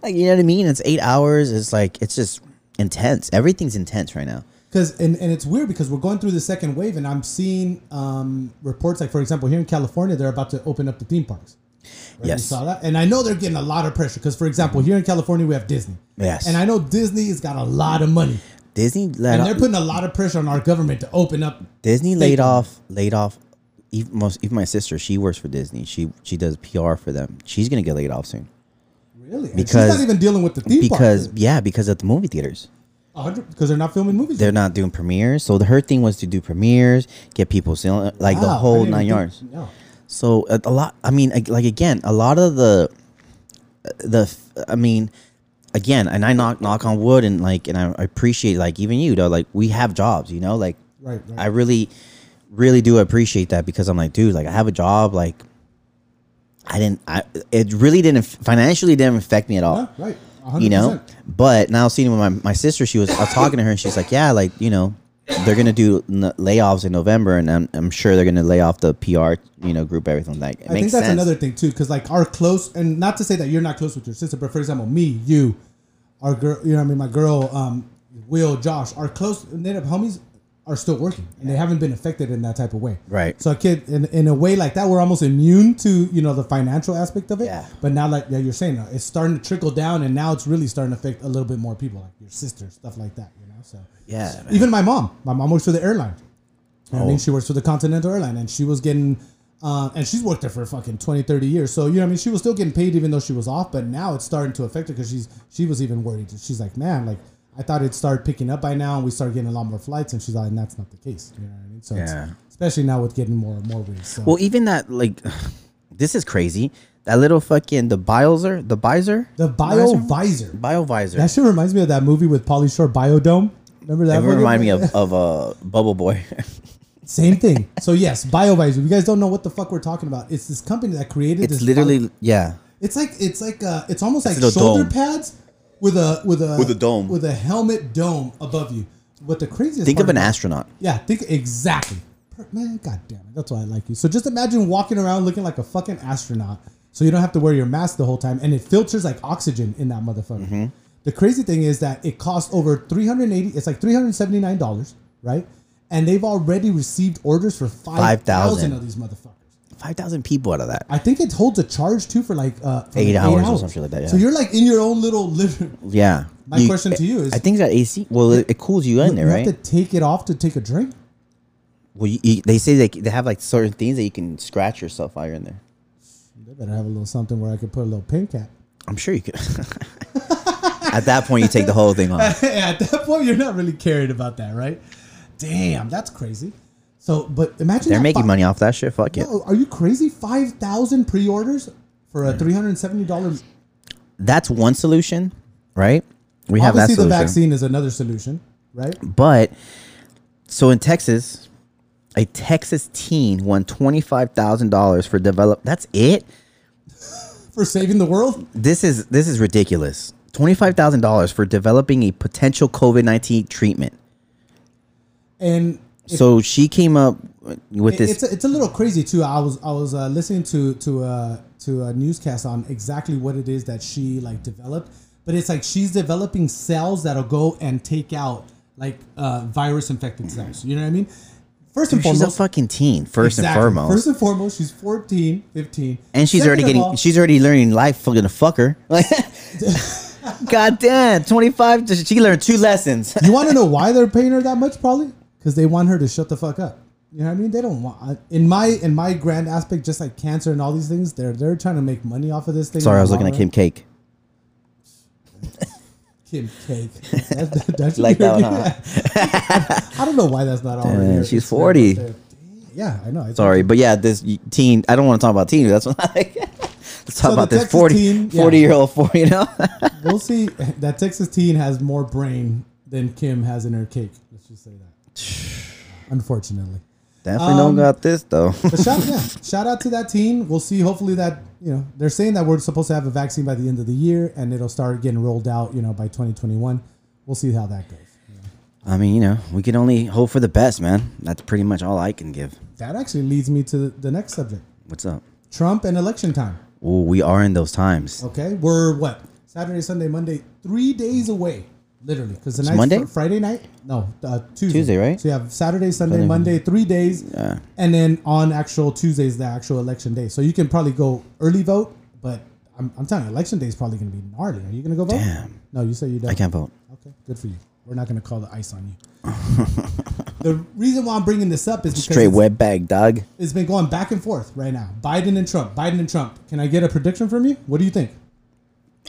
like you know what I mean? It's eight hours. It's like it's just intense. Everything's intense right now. Because and, and it's weird because we're going through the second wave and I'm seeing um, reports like for example here in California they're about to open up the theme parks. Right? You Yes. saw that, and I know they're getting a lot of pressure because, for example, here in California we have Disney. Yes. and I know Disney has got a lot of money, Disney and they're putting a lot of pressure on our government to open up. Disney laid off laid off even most even my sister she works for Disney she she does PR for them she's gonna get laid off soon Really, and Because- she's not even dealing with the theme because yeah because of the movie theaters because they're not filming movies. they're not doing premieres so the, her thing was to do premieres get people selling like the Wow, I whole nine even yards no. So a, a lot. I mean, like again, a lot of the the. I mean, again, and I knock knock on wood, and like, and I appreciate like even you, though. Like we have jobs, you know. Like Right, right. I really, really do appreciate that because I'm like, dude, like I have a job. Like I didn't. I it really didn't financially didn't affect me at all Yeah, right. 100%. you know? but now seeing with my, my sister she was i was talking to her and she's like yeah like you know they're gonna do n- layoffs in november and i'm, I'm sure they're gonna lay off the pr you know group everything. Like it I makes think that's sense. another thing too, because like our close, and not to say that you're not close with your sister, but for example, me, you, our girl, you know, what I mean, my girl, um, Will, Josh, our close native homies are still working, and they haven't been affected in that type of way. Right. So a kid, in, in a way like that, we're almost immune to you know the financial aspect of it. Yeah. But now, like yeah, you're saying, uh, it's starting to trickle down, and now it's really starting to affect a little bit more people, like your sister, stuff like that. You know, so yeah man. even my mom, my mom works for the airline. What I Oh. mean, she works for the Continental Airline, and she was getting, uh, and she's worked there for fucking 20, 30 years. So you know, I mean, she was still getting paid even though she was off. But now it's starting to affect her because she's she was even worried. She's like, man, like I thought it'd start picking up by now, and we start getting a lot more flights. And she's like, and that's not the case. You know what I mean? So it's- Yeah. especially now with getting more and more ways. So well even that like this is crazy that little fucking the biozer the visor the bio visor, biovisor that shit reminds me of that movie with Pauly Shore, Biodome. Remember that? it remind me of of uh, bubble boy Same thing. So yes, BioVisor. You guys don't know what the fuck we're talking about. It's this company that created. it's this literally yeah It's like it's like uh, it's almost like a shoulder dome. pads with a with a With a dome. with a helmet dome above you. What the craziest think part of an about- astronaut Yeah, think exactly. Man, god damn it, that's why I like you. So just imagine walking around looking like a fucking astronaut, so you don't have to wear your mask the whole time, and it filters like oxygen in that motherfucker. Mm-hmm. The crazy thing is that it costs over three hundred eighty. It's like three hundred seventy nine dollars, right? And they've already received orders for 5,000. of these motherfuckers. 5000 people out of that I think it holds a charge too for like uh for Eight like hours or something like that, Yeah. So you're like in your own little living. yeah My question to you is- i think it's ac well it, it cools you in there you right have to take it off to take a drink. Well, you, you, they say they, they have like certain things that you can scratch yourself while you're in there. They better have a little something where I could put a little pin cap. I'm sure you could. At that point, you take the whole thing off. At that point, you're not really caring about that, right? Damn, that's crazy. So, but imagine They're making fi- money off that shit. Fuck it. Are you crazy? Five thousand pre-orders for a hmm. three hundred and seventy dollars. That's one solution, right? We have that Obviously, the vaccine is another solution, right? But so in Texas, a Texas teen won twenty five thousand dollars for develop. That's it. For saving the world. This is this is ridiculous. Twenty five thousand dollars for developing a potential COVID nineteen treatment. And So she came up with It- this. It's a, it's a little crazy too. I was I was uh, listening to to uh, to a newscast on exactly what it is that she like developed, but it's like she's developing cells that'll go and take out like uh, virus infected cells. You know what I mean? First and Dude, she's a fucking teen, first and foremost. First and foremost, she's 14, 15. and she's Second already getting all, she's already learning life fucking a fucker like god damn 25 she learned two lessons you want to know why they're paying her that much? Probably because they want her to shut the fuck up. You know what I mean? They don't want in my in my grand aspect, just like cancer and all these things. They're they're trying to make money off of this thing. sorry i was looking at kim cake Kim Cake. That, that, that Like that one, huh? I don't know why that's not here. she's 40. Yeah, I know. I sorry but yeah this teen i don't want to talk about teen that's what i like let's talk So about this Texas 40 teen, yeah. 40 year old 40 you know We'll see. That Texas teen has more brain than Kim has in her cake. Let's just say that. Unfortunately. definitely Um, don't got this though But shout, yeah, shout out to that team. We'll see. Hopefully that you know they're saying that we're supposed to have a vaccine by the end of the year, and it'll start getting rolled out. You know by 2021. We'll see how that goes. i mean you know we can only hope for the best man that's pretty much all i can give That actually leads me to the next subject: what's up Trump and election time. oh we are in those times Okay, we're what Saturday, Sunday, Monday, three days away Literally, because the night Monday? Friday night, no, uh, Tuesday. Tuesday, right? So you have Saturday, Sunday, Sunday, Monday, three days, Yeah. and then on actual Tuesdays, the actual election day. So you can probably go early vote, but I'm, I'm telling you, election day is probably going to be gnarly. Are you going to go vote? Damn. No, you say you don't. I can't vote. Okay, good for you. We're not going to call the ice on you. the reason why I'm bringing this up is because Straight web bag, dog. it's been going back and forth right now. Biden and Trump. Biden and Trump. Can I get a prediction from you? What do you think?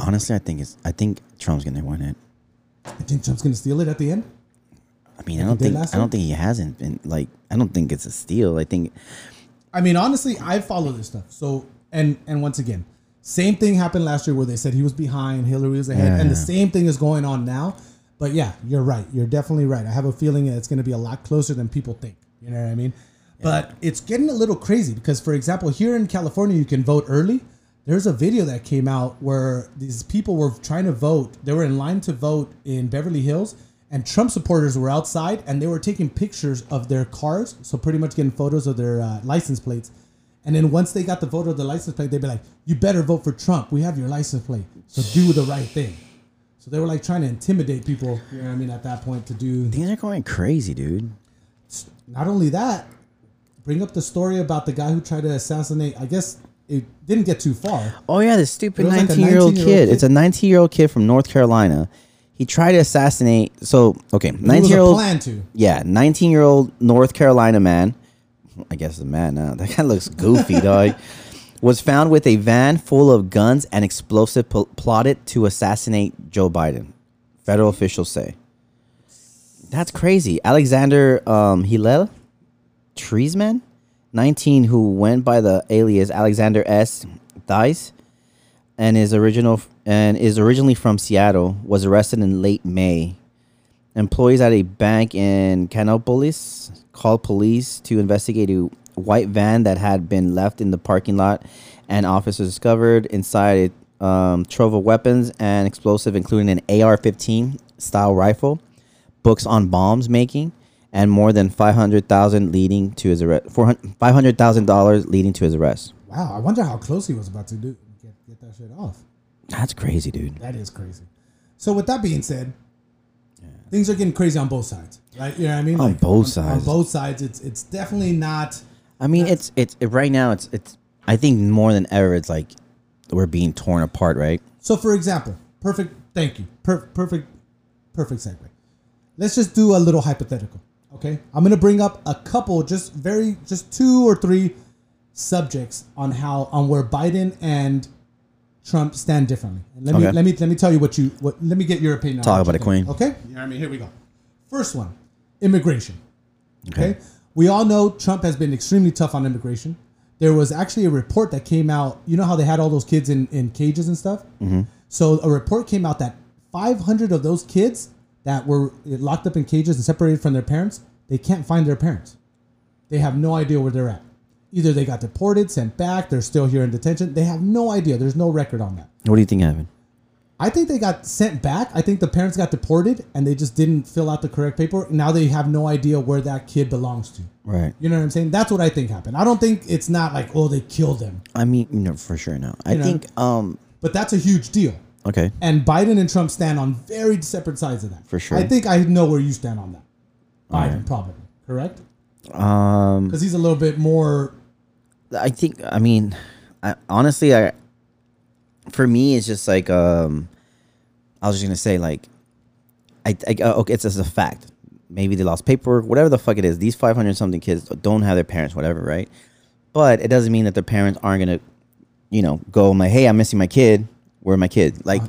Honestly, I think it's. I think Trump's gonna win it. I think Trump's going to steal it at the end. I mean, I don't think. I don't think he hasn't been like. I don't think it's a steal. I think. I mean, honestly, I follow this stuff. So, and and once again, same thing happened last year where they said he was behind, Hillary was ahead, Yeah, and the same thing is going on now. But yeah, you're right. You're definitely right. I have a feeling that it's going to be a lot closer than people think. You know what I mean? But it's getting a little crazy because, for example, here in California, you can vote early. There's a video that came out where these people were trying to vote. They were in line to vote in Beverly Hills, and Trump supporters were outside and they were taking pictures of their cars. So, pretty much getting photos of their uh, license plates. And then once they got the photo of the license plate, they'd be like, "You better vote for Trump. We have your license plate, so do the right thing." So they were like trying to intimidate people. You know what I mean? At that point, to do Things are going crazy, dude. not only that, bring up the story about the guy who tried to assassinate. I guess it didn't get too far. Oh yeah, this stupid was like a nineteen year old 19-year-old kid. kid. It's a nineteen year old kid from North Carolina. He tried to assassinate. So okay, nineteen-year-old plan to. Yeah, nineteen year old North Carolina man. I guess the man now. That guy looks goofy, dog. Was found with a van full of guns and explosive pl- plotted to assassinate Joe Biden. Federal officials say. That's crazy. Alexander um, Hillel, Treisman, 19, who went by the alias Alexander S. Dice, and is original and is originally from Seattle, was arrested in late May. Employees at a bank in Kannapolis called police to investigate a white van that had been left in the parking lot, and officers discovered inside a um, trove of weapons and explosive, including an AR-15 style rifle, books on bombs making, and more than five hundred thousand leading to his arrest. Five hundred thousand dollars leading to his arrest. Wow, I wonder how close he was about to do get, get that shit off. That's crazy, dude. That is crazy. So with that being said, things are getting crazy on both sides, right? You know what I mean? On both On sides. On both sides, it's it's definitely not. I mean, it's it's it, right now. It's it's. I think more than ever, it's like we're being torn apart, right? So, for example, perfect. Thank you. Per- perfect. Perfect segue. Let's just do a little hypothetical. Okay, I'm gonna bring up a couple, just very, just two or three subjects on how on where Biden and Trump stand differently. And let me Okay. let me let me tell you what you what. Let me get your opinion. on Talk what about you it, think, Queen. Okay. You know what I mean? Here we go. First one, immigration. Okay. We all know Trump has been extremely tough on immigration. There was actually a report that came out. You know how they had all those kids in, in cages and stuff? Mm-hmm. So a report came out that 500 of those kids that were locked up in cages and separated from their parents, they can't find their parents. They have no idea where they're at. Either they got deported, sent back, they're still here in detention. They have no idea. There's no record on that. What do you think happened? I think they got sent back. I think the parents got deported and they just didn't fill out the correct paper. Now they have no idea where that kid belongs to. Right. You know what I'm saying? That's what I think happened. I don't think it's not like, oh, they killed him. I mean, you know, for sure. No, I You know? think. Um. But that's a huge deal. Okay. And Biden and Trump stand on very separate sides of that. For sure. I think I know where you stand on that. Biden, Alright. probably. Correct? Um. Because he's a little bit more. I think. I mean, I, honestly, I. For me, it's just like um. I was just gonna say like, I, I uh, okay, it's just a fact. Maybe they lost paperwork, whatever the fuck it is. These five hundred something kids don't have their parents, whatever, right? But it doesn't mean that their parents aren't gonna, you know, go like, hey, I'm missing my kid. Where my kid? Like,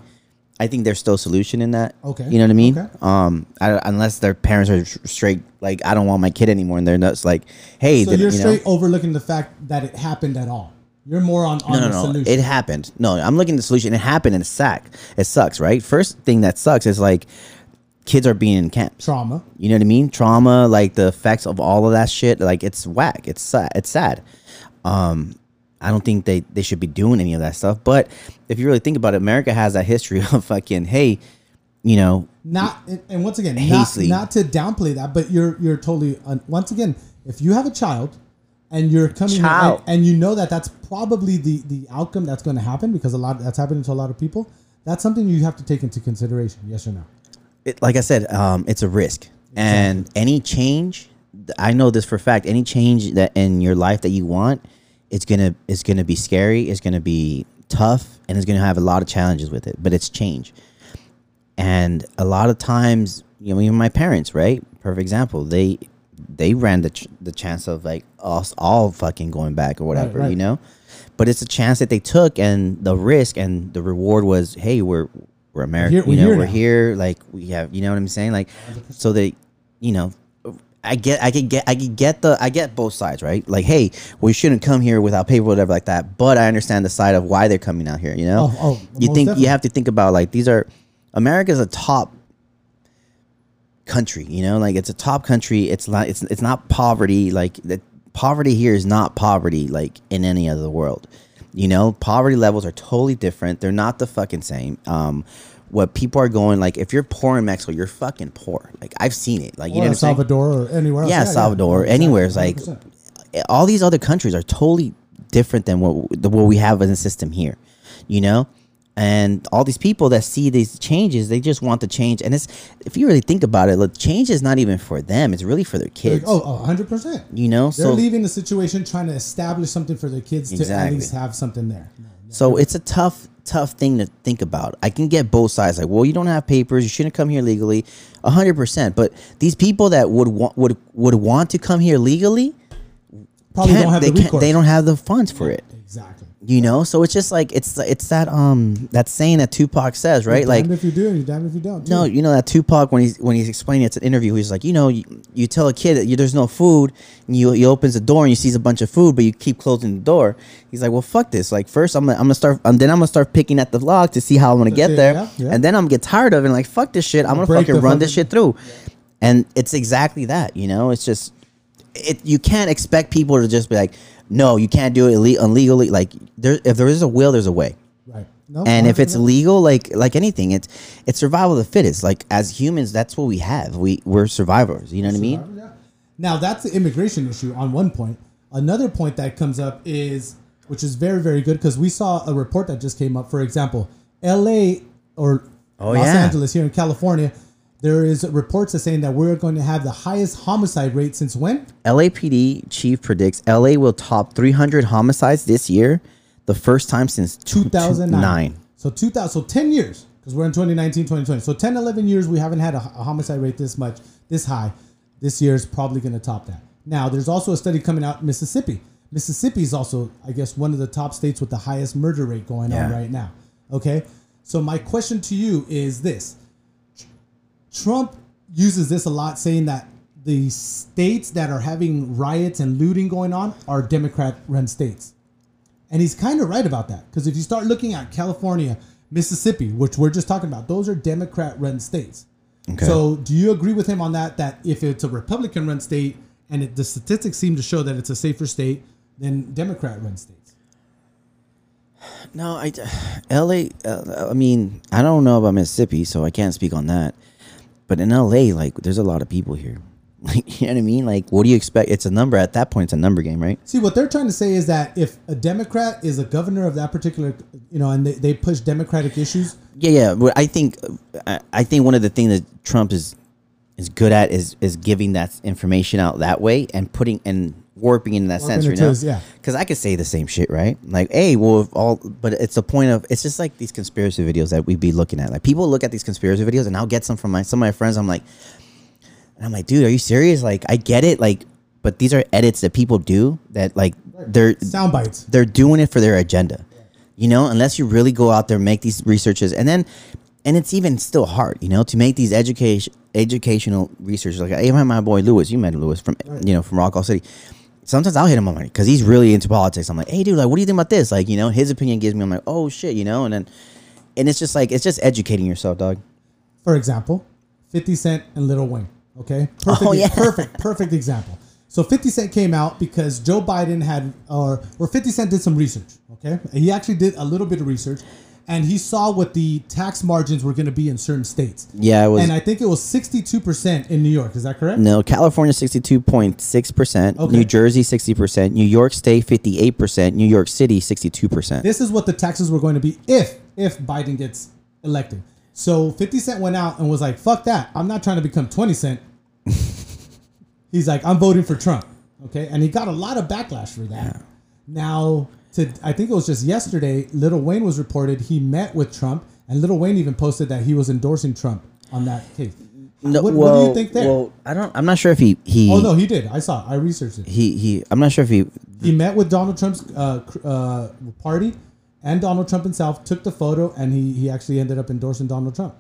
I think there's still a solution in that. Okay. You know what I mean? Okay. Um, I, unless their parents are straight, like, I don't want my kid anymore, and they're nuts. Like, hey, So did- you're you know? straight overlooking the fact that it happened at all. You're more on, on No, the no, no. solution. It happened. No, I'm looking at the solution. It happened and it suck. It sucks, right? First thing that sucks is like kids are being in camps. Trauma. You know what I mean? Trauma, like the effects of all of that shit. Like it's whack. It's sad. It's sad. Um, I don't think they they should be doing any of that stuff. But if you really think about it, America has that history of fucking hey, you know, not and- and once again not, Hastily. not to downplay that but you're you're totally uh, once again if you have a child and you're coming here Child. and, and you know that that's probably the the outcome that's going to happen because a lot that's happening to a lot of people that's something you have to take into consideration yes or no it, like I said, um, it's a risk, and any change, I know this for a fact. Any change that in your life that you want, it's gonna it's gonna be scary. It's gonna be tough, and it's gonna have a lot of challenges with it. But it's change, and a lot of times, you know, even my parents, right? Perfect example. They they ran the ch- the chance of like us all fucking going back or whatever, right. you know. But it's a chance that they took, and the risk and the reward was, hey, we're we're American, you know, we're now. here, like we have, you know what I'm saying, like, so they, you know. I get, I could get, I could get the, I get both sides, right? Like, hey, we shouldn't come here without paper, whatever, like that. But I understand the side of why they're coming out here. You know, Oh, oh, you think definitely. you have to think about like these are, America's a top country you know like it's a top country it's not it's it's not poverty like the poverty here is not poverty like in any other world you know poverty levels are totally different they're not the fucking same um what people are going like if you're poor in mexico you're fucking poor like i've seen it like you or know El what I'm? Salvador or anywhere else. yeah, Salvador, Exactly. anywhere is like 100%. all these other countries are totally different than what the, what we have in the system here, you know. And all these people that see these changes, they just want the change. And it's if you really think about it, look, change is not even for them; it's really for their kids. Oh, oh, 100%. you know, They're so leaving the situation trying to establish something for their kids to at least have something there. So it's a tough, tough thing to think about. I can get both sides. Like, well, you don't have papers. You shouldn't come here legally. hundred percent. But these people that would want would would want to come here legally, Probably don't have they the can't- recourse. They don't have the funds for it. You know, so it's just like it's it's that um that saying that Tupac says, right? Like, if you do, you're damned if you don't. no, you know that Tupac when he's when he's explaining it's an interview, he's like, you know, you, you tell a kid that you, there's no food, and you he opens the door and you sees a bunch of food, but you keep closing the door. He's like, well, fuck this. Like, first I'm gonna, I'm gonna start, and then I'm gonna start picking at the log to see how I'm gonna get Yeah, there, yeah, yeah. and then I'm gonna get tired of it. and like, fuck this shit. I'm gonna Break fucking run this shit through, and it's exactly that. You know, it's just it. You can't expect people to just be like, no, you can't do it ille- illegally. Like, there, if there is a will, there's a way Right. No, and if it's legal like like anything it's it's survival of the fittest like as humans that's what we have we we're survivors you know what i mean Yeah. Now that's the immigration issue on one point. Another point that comes up is, which is very very good because we saw a report that just came up. For example, L.A. or Oh, Los yeah. Angeles here in California, there is reports that saying that we're going to have the highest homicide rate since when? lapd chief predicts la will top 300 homicides this year the first time since 2009. 2009 So 2000, so 10 years because we're in 2019, 2020. So 10, 11 years we haven't had a, a homicide rate this much, this high. This year is probably going to top that. Now, there's also a study coming out in Mississippi. Mississippi is also, I guess, one of the top states with the highest murder rate going on right now. Okay? So my question to you is this. Trump uses this a lot saying that the states that are having riots and looting going on are Democrat run states. And he's kind of right about that because if you start looking at California, Mississippi, which we're just talking about, those are Democrat run states. Okay. So do you agree with him on that? That if it's a Republican run state and it, the statistics seem to show that it's a safer state than Democrat run states? no i la uh, i mean i don't know about mississippi so i can't speak on that but in la like there's a lot of people here. Like you know what i mean? Like what do you expect? It's a number. At that point it's a number game right? See, what they're trying to say is that if a Democrat is a governor of that particular, you know, and they, they push Democratic issues, Yeah, yeah. But I think I, think one of the things that Trump is is good at is is giving that information out that way and putting and warping in that Warping sense, you to know? yeah. Because I could say the same shit, right? Like, hey, well, if all, but it's a point of it's just like these conspiracy videos that we'd be looking at. Like, people look at these conspiracy videos, and I'll get some from my some of my friends. I'm like, and I'm like, dude, are you serious? Like, I get it, like, but these are edits that people do that like they're sound bites. they're doing it for their agenda. You know, unless you really go out there, make these researches, and then, and it's even still hard, you know, to make these education educational researches. Like even my boy Lewis, you met Lewis from you know from Rockall City. Sometimes I'll hit him on like because he's really into politics. I'm like, hey, dude, like, what do you think about this? Like, you know, his opinion gives me. I'm like, oh shit, you know, and then, and it's just like it's just educating yourself, dog. For example, 50 Cent and Lil Wayne. Okay. Oh, perfect, Oh, yeah. perfect, perfect example. So 50 Cent came out because Joe Biden had, or, or 50 Cent did some research. Okay. He actually did a little bit of research and he saw what the tax margins were going to be in certain states. Yeah, it was. And I think it was 62% in New York. Is that correct? no, California sixty two point six percent. New Jersey sixty percent, New York State fifty eight percent, New York City sixty two percent. This is what the taxes were going to be if if Biden gets elected. So 50 Cent went out and was like, fuck that. I'm not trying to become 20 Cent. He's like, I'm voting for Trump. Okay. And he got a lot of backlash for that. Now, to I think it was just yesterday, Lil Wayne was reported he met with Trump, and Lil Wayne even posted that he was endorsing Trump on that case. No, what, well, what do you think there? Well, I don't. I'm not sure if he he oh no, he did. I saw. It. I researched it. he he. I'm not sure if he. He met with Donald Trump's uh, uh, party and Donald Trump himself, took the photo, and he, he actually ended up endorsing Donald Trump.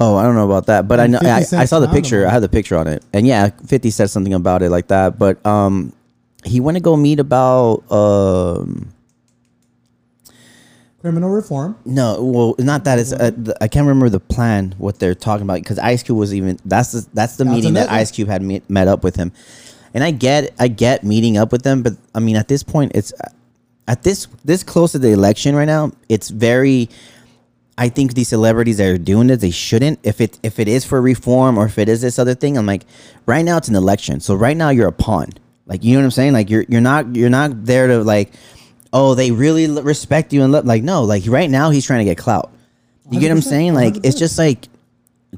Oh, I don't know about that, but I know I, I saw the picture. I had the picture on it, and yeah, Fifty said something about it like that. But um, he went to go meet about um. Criminal reform. No, well, not that. It's uh, the, I can't remember the plan what they're talking about because Ice Cube was even that's the, that's the That's meeting that another- Ice Cube had met, met up with him, and I get I get meeting up with them, but I mean at this point it's at this this close to the election right now, it's very. I think these celebrities that are doing this, they shouldn't. If it if it is for reform or if it is this other thing, I'm like, right now it's an election, so right now you're a pawn. Like you know what I'm saying? Like you're you're not you're not there to like, oh they really l- respect you and love. Like no, like right now he's trying to get clout. You get what I'm saying? Like it's 100%. just like,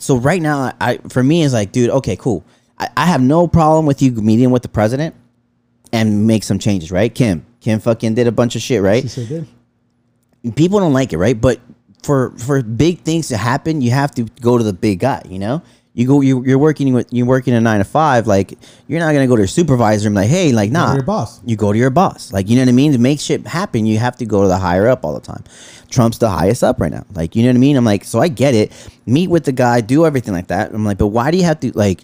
so right now I for me it's like, dude, okay, cool. I, I have no problem with you meeting with the president and make some changes, right? Kim, Kim fucking did a bunch of shit, right? He sure did. people don't like it, right? But for for big things to happen, you have to go to the big guy. You know, you go you, you're working with you're working a nine to five. Like you're not gonna go to your supervisor and be like, hey, like nah, your boss. You go to your boss. Like you know what I mean. To make shit happen, you have to go to the higher up all the time. Trump's the highest up right now. Like you know what I mean. I'm like, so I get it. Meet with the guy, do everything like that. I'm like, but why do you have to like?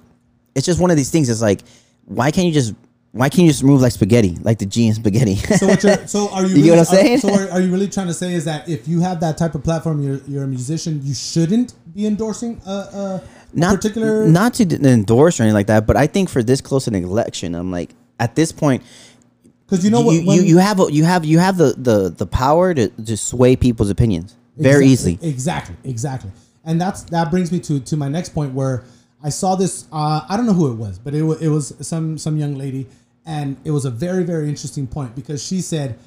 It's just one of these things. It's like, why can't you just why can't you just move like spaghetti, like the G in spaghetti? So what you're, so are you? You get really, what I'm saying? Are, so are, are you really trying to say is that if you have that type of platform, you're you're a musician, you shouldn't be endorsing a, a, not particular. not to d- endorse or anything like that, but I think for this close an election, I'm like at this point, because you know you, what? you, you have a, you have you have the, the the power to, to sway people's opinions very Exactly, easily. Exactly, exactly. And that's that brings me to to my next point where I saw this. Uh, I don't know who it was, but it was it was some some young lady, and it was a very very interesting point because she said,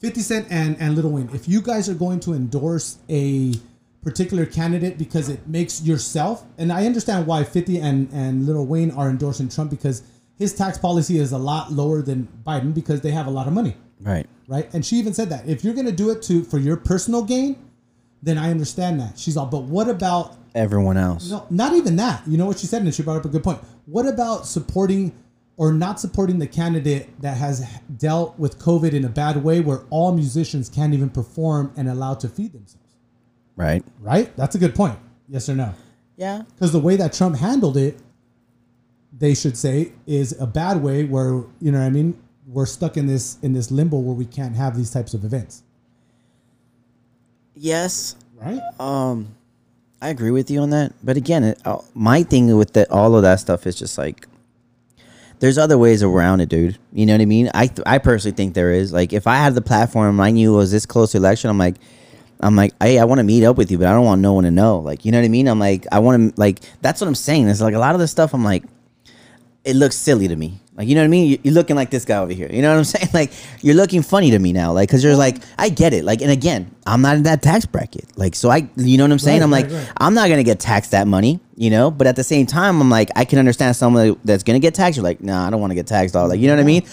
Fifty Cent and and Lil Wayne, if you guys are going to endorse a particular candidate because it makes yourself, and I understand why Fifty and and Lil Wayne are endorsing Trump because his tax policy is a lot lower than Biden because they have a lot of money Right. right? And she even said that if you're gonna do it to for your personal gain, then I understand that. She's all, but what about Everyone else. no, not even that. You know what she said, and she brought up a good point. What about supporting or not supporting the candidate that has dealt with COVID in a bad way, where all musicians can't even perform and allowed to feed themselves? Right. Right? That's a good point. Yes or no? Yeah. Because the way that Trump handled it, they should say, is a bad way. Where you know, what I mean, we're stuck in this in this limbo where we can't have these types of events, Yes. right? Um, I agree with you on that. But again, it, uh, my thing with that, all of that stuff is just like, there's other ways around it, dude. You know what I mean? I th- I personally think there is. Like, if I had the platform, I knew it was this close to election. I'm like, I'm like, hey, I want to meet up with you, but I don't want no one to know. Like, you know what I mean? I'm like, I want to like. That's what I'm saying. It's like a lot of this stuff. I'm like, it looks silly to me. Like, you know what I mean? You- You're looking like this guy over here. You know what I'm saying? Like, you're looking funny to me now. Like, cause you're like, I get it. Like, and again, I'm not in that tax bracket. Like, so I, you know what I'm saying? Right, I'm right, like, right. I'm not gonna get taxed that money, you know. But at the same time, I'm like, I can understand someone that's gonna get taxed. You're like, nah, I don't want to get taxed. All like, you know what I mean?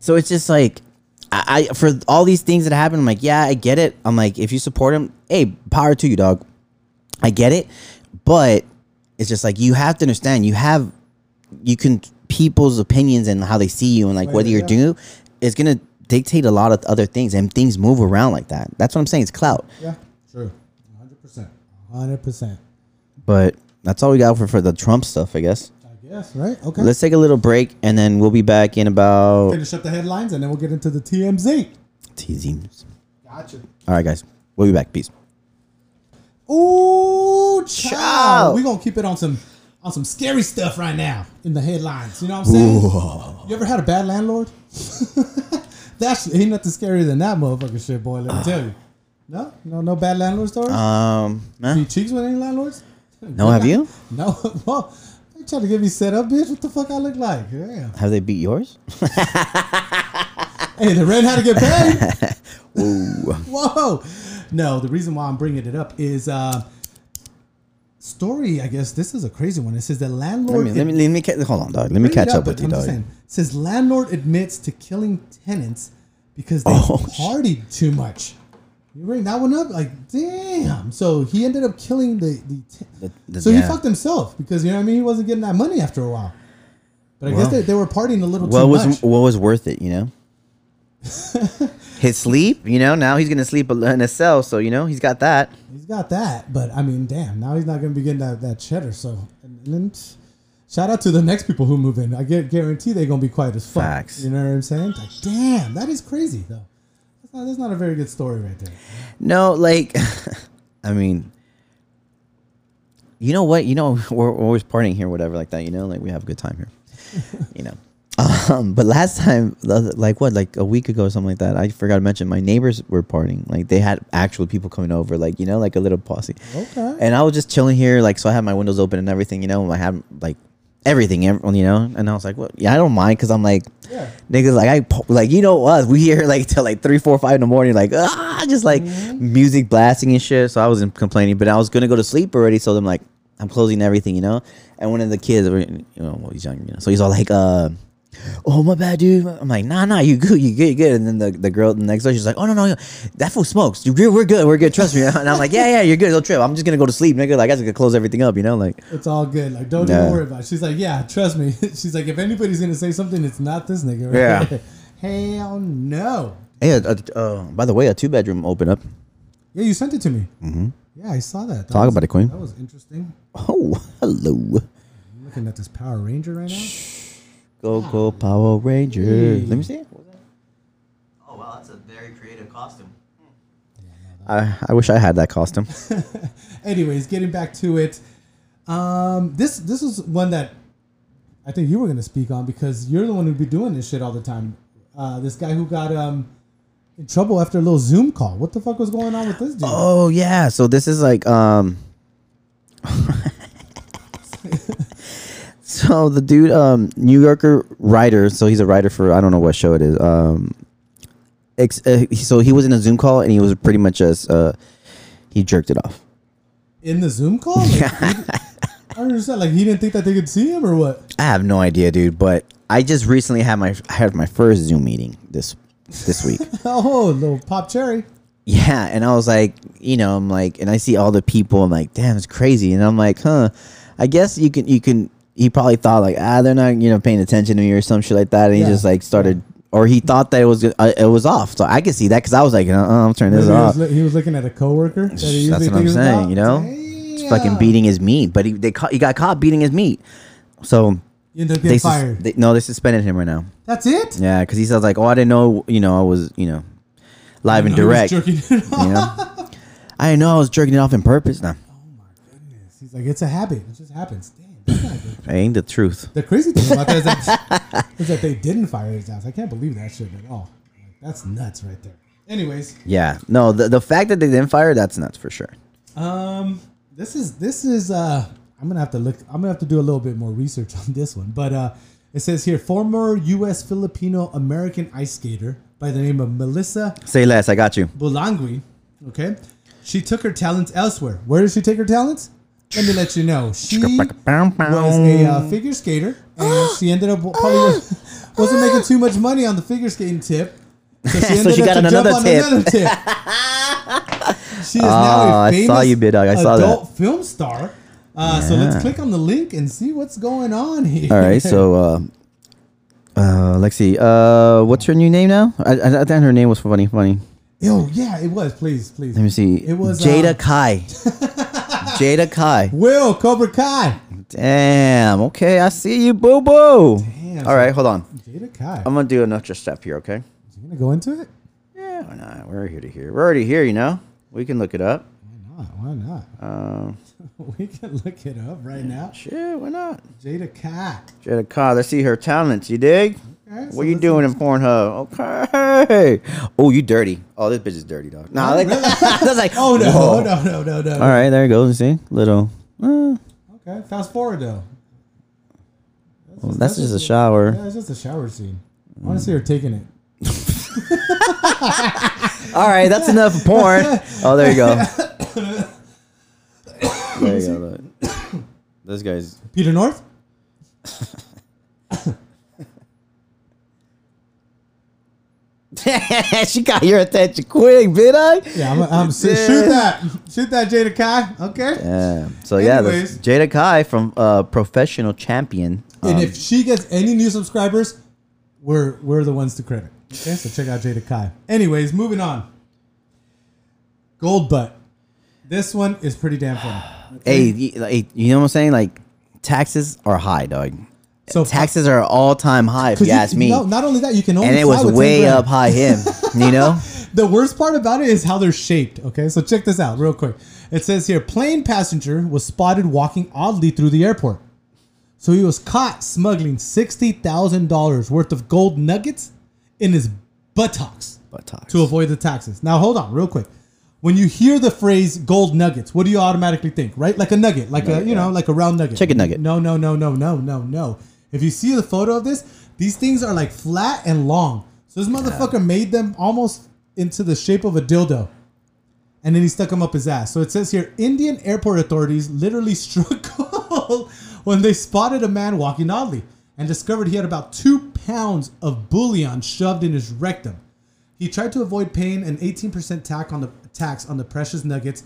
So it's just like, I, I for all these things that happen, I'm like, yeah, I get it. I'm like, if you support him, hey, power to you, dog. I get it, but it's just like you have to understand. You have, you can people's opinions and how they see you and like Right, whether you're yeah. doing is gonna dictate a lot of other things and things move around like that. That's what I'm saying. It's clout. Yeah, true. 100%. 100%. But that's all we got for, for the Trump stuff, I guess. Guess, right? Okay. Let's take a little break and then we'll be back in about finish up the headlines and then we'll get into the TMZ. TMZ. Gotcha. All right, guys. We'll be back. Peace. Ooh, child. We're going to keep it on some on some scary stuff right now in the headlines. You know what I'm saying? You ever had a bad landlord? That's ain't nothing scarier than that motherfucking shit, boy. Let me tell you. No, no, no bad landlord stories. Um, nah. you cheeks with any landlords? no, have you? No. Well, trying to get me set up, bitch. What the fuck I look like? Yeah. Have they beat yours? Hey, the rent had to get paid. Whoa. No, the reason why I'm bringing it up is uh, story, I guess this is a crazy one. It says the Let landlord. me, let me, let me, ca- hold on, dog. Let me catch up, up with you, dog. saying. It says landlord admits to killing tenants because they Oh, partied too much. You bring that one up, like damn. So he ended up killing the the. T- The- the- so he fucked himself because you know what I mean. He wasn't getting that money after a while. But I Well, guess they, they were partying a little What too was much. what was worth it, you know? His sleep, you know. Now he's gonna sleep in a cell, so you know he's got that. He's got that, but I mean, damn. Now he's not going to be getting that, that cheddar. So, and then shout out to the next people who move in. I get guarantee they're going to be quiet as fuck. Facts. You know what I'm saying? Like, damn, that is crazy though. That's not, that's not a very good story right there. No, like, I mean, you know what? You know, we're, we're always partying here, whatever, like that. You know, like we have a good time here. you know. Um, but last time, like what, like a week ago, or something like that. I forgot to mention my neighbors were partying. Like they had actual people coming over, like you know, like a little posse. Okay. And I was just chilling here, like so I had my windows open and everything. You know, I had like everything, ev- you know. And I was like, well, yeah, I don't mind because I'm like, Yeah. niggas like I po- like you know us. We hear like till like three, four, five in the morning, like ah, just like music blasting and shit. So I wasn't complaining, but I was gonna go to sleep already. So I'm like, I'm closing everything, you know. And one of the kids, you know, well, he's young, you know, so he's all like, uh. Oh my bad, dude. I'm like, nah, nah, you good, you good, you good. And then the, the girl next door, she's like, oh no, no, no. that fool smokes. You good? We're good, we're good. Trust me. And I'm like, yeah, yeah, you're good. Don't trip. I'm just gonna go to sleep, nigga. Like I just gonna close everything up, you know, like. It's all good. Like, don't Yeah. even worry about it. She's like, yeah, trust me. She's like, if anybody's to say something, it's not this nigga. Right? Hell no. Hey, uh, uh, uh, by the way, a two bedroom open up. Yeah, you sent it to me. Mm-hmm. Yeah, I saw that. that Talk was- about it, Queen. That was interesting. Oh, hello. I'm looking at this Power Ranger right now. Go go Power Rangers. Hey. Let me see. Oh wow, that's a very creative costume. I, I wish I had that costume. Anyways, getting back to it, um, this this is one that I think you were gonna speak on because you're the one who'd be doing this shit all the time. Uh, this guy who got um in trouble after a little Zoom call. What the fuck was going on with this dude? Oh yeah, so this is like um So the dude um New Yorker writer, so he's a writer for I don't know what show it is. Um ex, uh, so he was in a Zoom call and he was pretty much just uh he jerked it off. In the Zoom call? Like, he- I don't understand. Like he didn't think that they could see him or what? I have no idea, dude, but I just recently had my I had my first Zoom meeting this this week. Oh, little pop cherry. Yeah, and I was like, you know, I'm like, and I see all the people. I'm like, damn, it's crazy. And I'm like, huh? I guess you can, you can. He probably thought like, ah, they're not, you know, paying attention to me or some shit like that. And he Yeah. just like started, or he thought that it was, uh, it was off. So I could see that because I was like, uh, uh I'm turning this he, off. was, he was looking at a coworker. That he That's what I'm saying. about. You know, It's fucking beating his meat. But he, they caught, he got caught beating his meat. So You end up they, sus- fired. they, no, they suspended him right now. That's it. Yeah, because he says like, oh, I didn't know, you know, I was, you know, live and direct. jerking it off. You know, I didn't know I was jerking it off in purpose. Now. Oh my goodness, He's like, it's a habit. It just happens. Damn, ain't the truth. The crazy thing about that is that, is that they didn't fire his ass. I can't believe that shit at all. Like, that's nuts right there. Anyways, Yeah, no, the the fact that they didn't fire, that's nuts for sure. um, this is this is uh, I'm gonna have to look. I'm gonna have to do a little bit more research on this one. But uh, it says here, former U.S. Filipino American ice skater by the name of Melissa Say less, I got you. Bulanhagui. Okay, she took her talents elsewhere. Where did she take her talents? Let me let you know. She was a uh, figure skater, and she ended up probably wasn't making too much money on the figure skating tip. So she, So she up got to another jump on tip. another tip. she is Oh, now I a famous saw you, big dog. I saw that. adult film star. Uh, So let's click on the link and see what's going on here. All right, so uh, uh, Lexi, uh, what's her new name now? I, I, I thought her name was funny, funny. oh yeah, it was. Please, please. Let me see. It was, Jada uh, Kai. Jada Kai. Will Cobra Kai. Damn. Okay, I see you, boo boo. Damn, All right, hold on. Jada Kai. I'm gonna do an extra step here. Okay. you gonna go into it? Yeah, why not? We're here to hear. We're already here, you know. We can look it up. Why not? Why not? Uh, we can look it up right now. shit, why not? Jada Kai. Jada Kai. Let's see her talents. You dig? Okay, so What you doing in Pornhub? Okay. Oh, you dirty. Oh, this bitch is dirty, dog. Nah, like that's like. Oh no, whoa. no, no, no, no. All right, there you go. You see, little. Uh, Okay, fast forward though. well, that's just a shower. Yeah, it's just a shower scene. I want to see her taking it. All right, that's enough of porn. Oh, there you go. There you go. look. This guy's. Peter North. she got your attention quick, bit I? Yeah, I'm, I'm shoot that, shoot that Jada Kai. Okay. Yeah. So yeah, Anyways. that's Jada Kai from uh, Professional Champion. And Um, if she gets any new subscribers, we're we're the ones to credit. Okay, so check out Jada Kai. Anyways, moving on. Gold butt. This one is pretty damn funny. hey, y- like, you know what I'm saying? Like taxes are high, dog. So taxes are all time high, If you ask me. No, not only that, you can only and it was way up high him. You know? The worst part about it is how they're shaped. Okay, so check this out real quick. It says here, plane passenger was spotted walking oddly through the airport. So he was caught smuggling sixty thousand dollars worth of gold nuggets in his buttocks Buttocks. to avoid the taxes. Now hold on, real quick. When you hear the phrase gold nuggets, what do you automatically think? Right, like a nugget, like a you know, like a round nugget, Chicken nugget. No, no, no, no, no, no, no. If you see the photo of this, these things are like flat and long. So this motherfucker made them almost into the shape of a dildo. And then he stuck them up his ass. So it says here Indian airport authorities literally struck when they spotted a man walking oddly and discovered he had about two pounds of bullion shoved in his rectum. He tried to avoid paying an 18% tax on the tax on the precious nuggets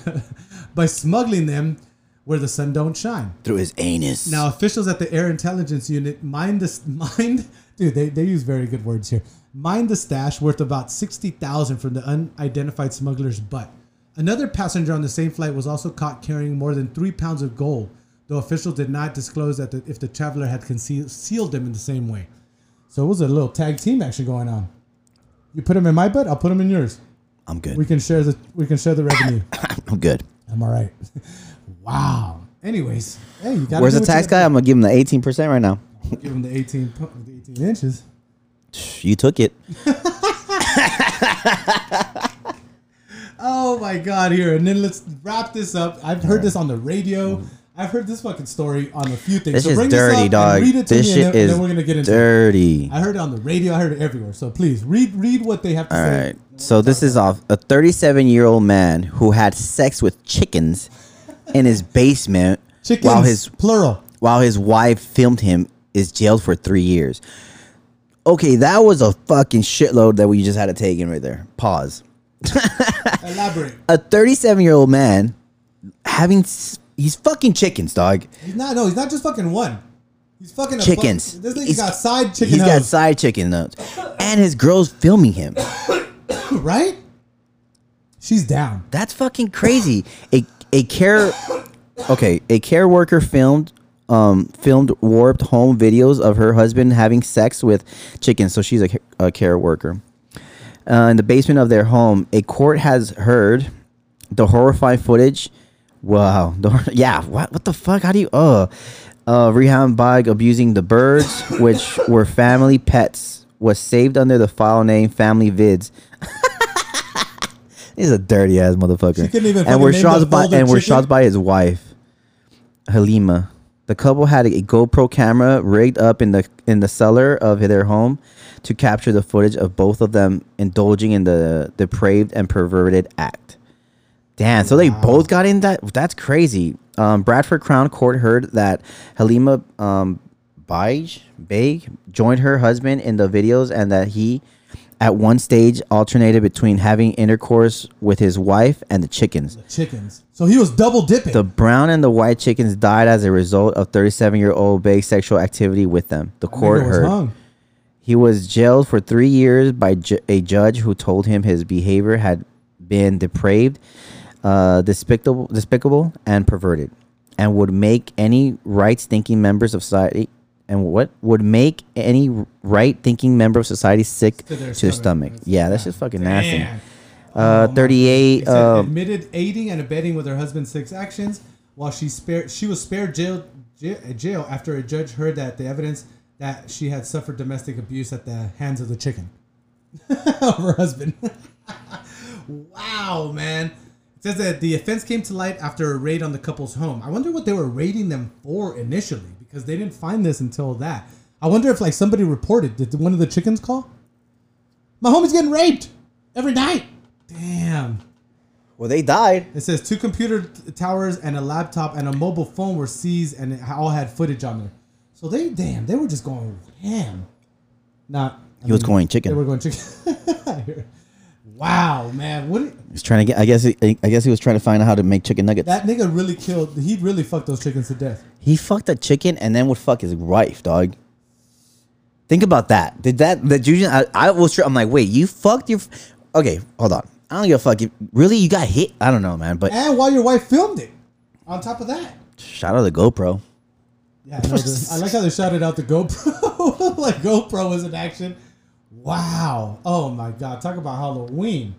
by smuggling them where the sun don't shine. Through his anus. Now, officials at the Air Intelligence Unit mind the mind, dude. They, they use very good words here. Mind the stash worth about sixty thousand from the unidentified smuggler's butt. Another passenger on the same flight was also caught carrying more than three pounds of gold, though officials did not disclose that the, if the traveler had concealed sealed them in the same way. So it was a little tag team action going on. You put them in my butt, I'll put them in yours. I'm good. We can share the we can share the revenue. I'm good. I'm all right. wow. Anyways, hey, you got. Where's the tax guy? I'm gonna give him the 18% right now. Give him the 18, pu- the 18 inches. You took it. Oh my god, here. And then let's wrap this up. I've heard this on the radio. Mm-hmm. I've heard this fucking story on a few things. This so is bring dirty, this up dog. and read it to This me shit and, then, is and then we're gonna get into it. dirty. I heard it on the radio, I heard it everywhere. So please read read what they have to All say. right. So this is off a 37 year old man who had sex with chickens in his basement Chickens while his plural. while his wife filmed him is jailed for three years. Okay, that was a fucking shitload that we just had to take in right there. Pause. Elaborate. A 37 year old man having s- he's fucking chickens, dog. He's not no, he's not just fucking one. He's fucking a Chickens. Fuck, this He's- got side chicken He's got hoes, side chicken notes, and his girl's filming him. right? She's down. That's fucking crazy. A a care okay, a care worker filmed um filmed warped home videos of her husband having sex with chickens. So she's a, a care worker. Uh, in the basement of their home, a court has heard the horrifying footage. Wow. The, yeah. What? What the fuck? How do you? Uh, uh, Rehan Baig abusing the birds, which were family pets, was saved under the file name Family Vids. He's a dirty ass motherfucker. She couldn't even and we're shot by and we're shot by his wife, Halima. The couple had a GoPro camera rigged up in the in the cellar of their home to capture the footage of both of them indulging in the depraved and perverted act. Damn, so they both got in that. That's crazy. Um, Bradford Crown Court heard that Halima um, Baig joined her husband in the videos and that he, at one stage, alternated between having intercourse with his wife and the chickens. The Chickens. So he was double dipping. The brown and the white chickens died as a result of 37 year old Baig's sexual activity with them. The court heard. hung. He was jailed for three years by ju- a judge who told him his behavior had been depraved, uh, despicable, despicable, and perverted, and would make any right-thinking members of society and what would make any right-thinking member of society sick To to their their stomach. stomach. That's Yeah, that's just fucking nasty. Damn. Uh, Oh, 38. Uh, admitted aiding and abetting with her husband's six actions, while she spared she was spared jail jail, jail after a judge heard that the evidence that she had suffered domestic abuse at the hands of the chicken of her husband. wow, man. It says that the offense came to light after a raid on the couple's home. I wonder what they were raiding them for initially because they didn't find this until that. I wonder if like somebody reported. Did one of the chickens call? My homie's getting raped every night. Damn. Well, they died. It says two computer t- towers and a laptop and a mobile phone were seized and it all had footage on there. So they damn, they were just going ham. Not I He was going chicken. They were going chicken. wow, man, what? it- He's trying to get. I guess. He, I guess he was trying to find out how to make chicken nuggets. That nigga really killed. He really fucked those chickens to death. he fucked a chicken and then would fuck his wife, dog. Think about that. Did that? Did you? I, I was. I'm like, wait, you fucked your. Okay, hold on. I don't give a fuck. You, really, you got hit? I don't know, man. But And while your wife filmed it, on top of that. shout out to GoPro. Yeah, I, I like how they shouted out the GoPro. like GoPro was in action. Wow. Oh my God. Talk about Halloween.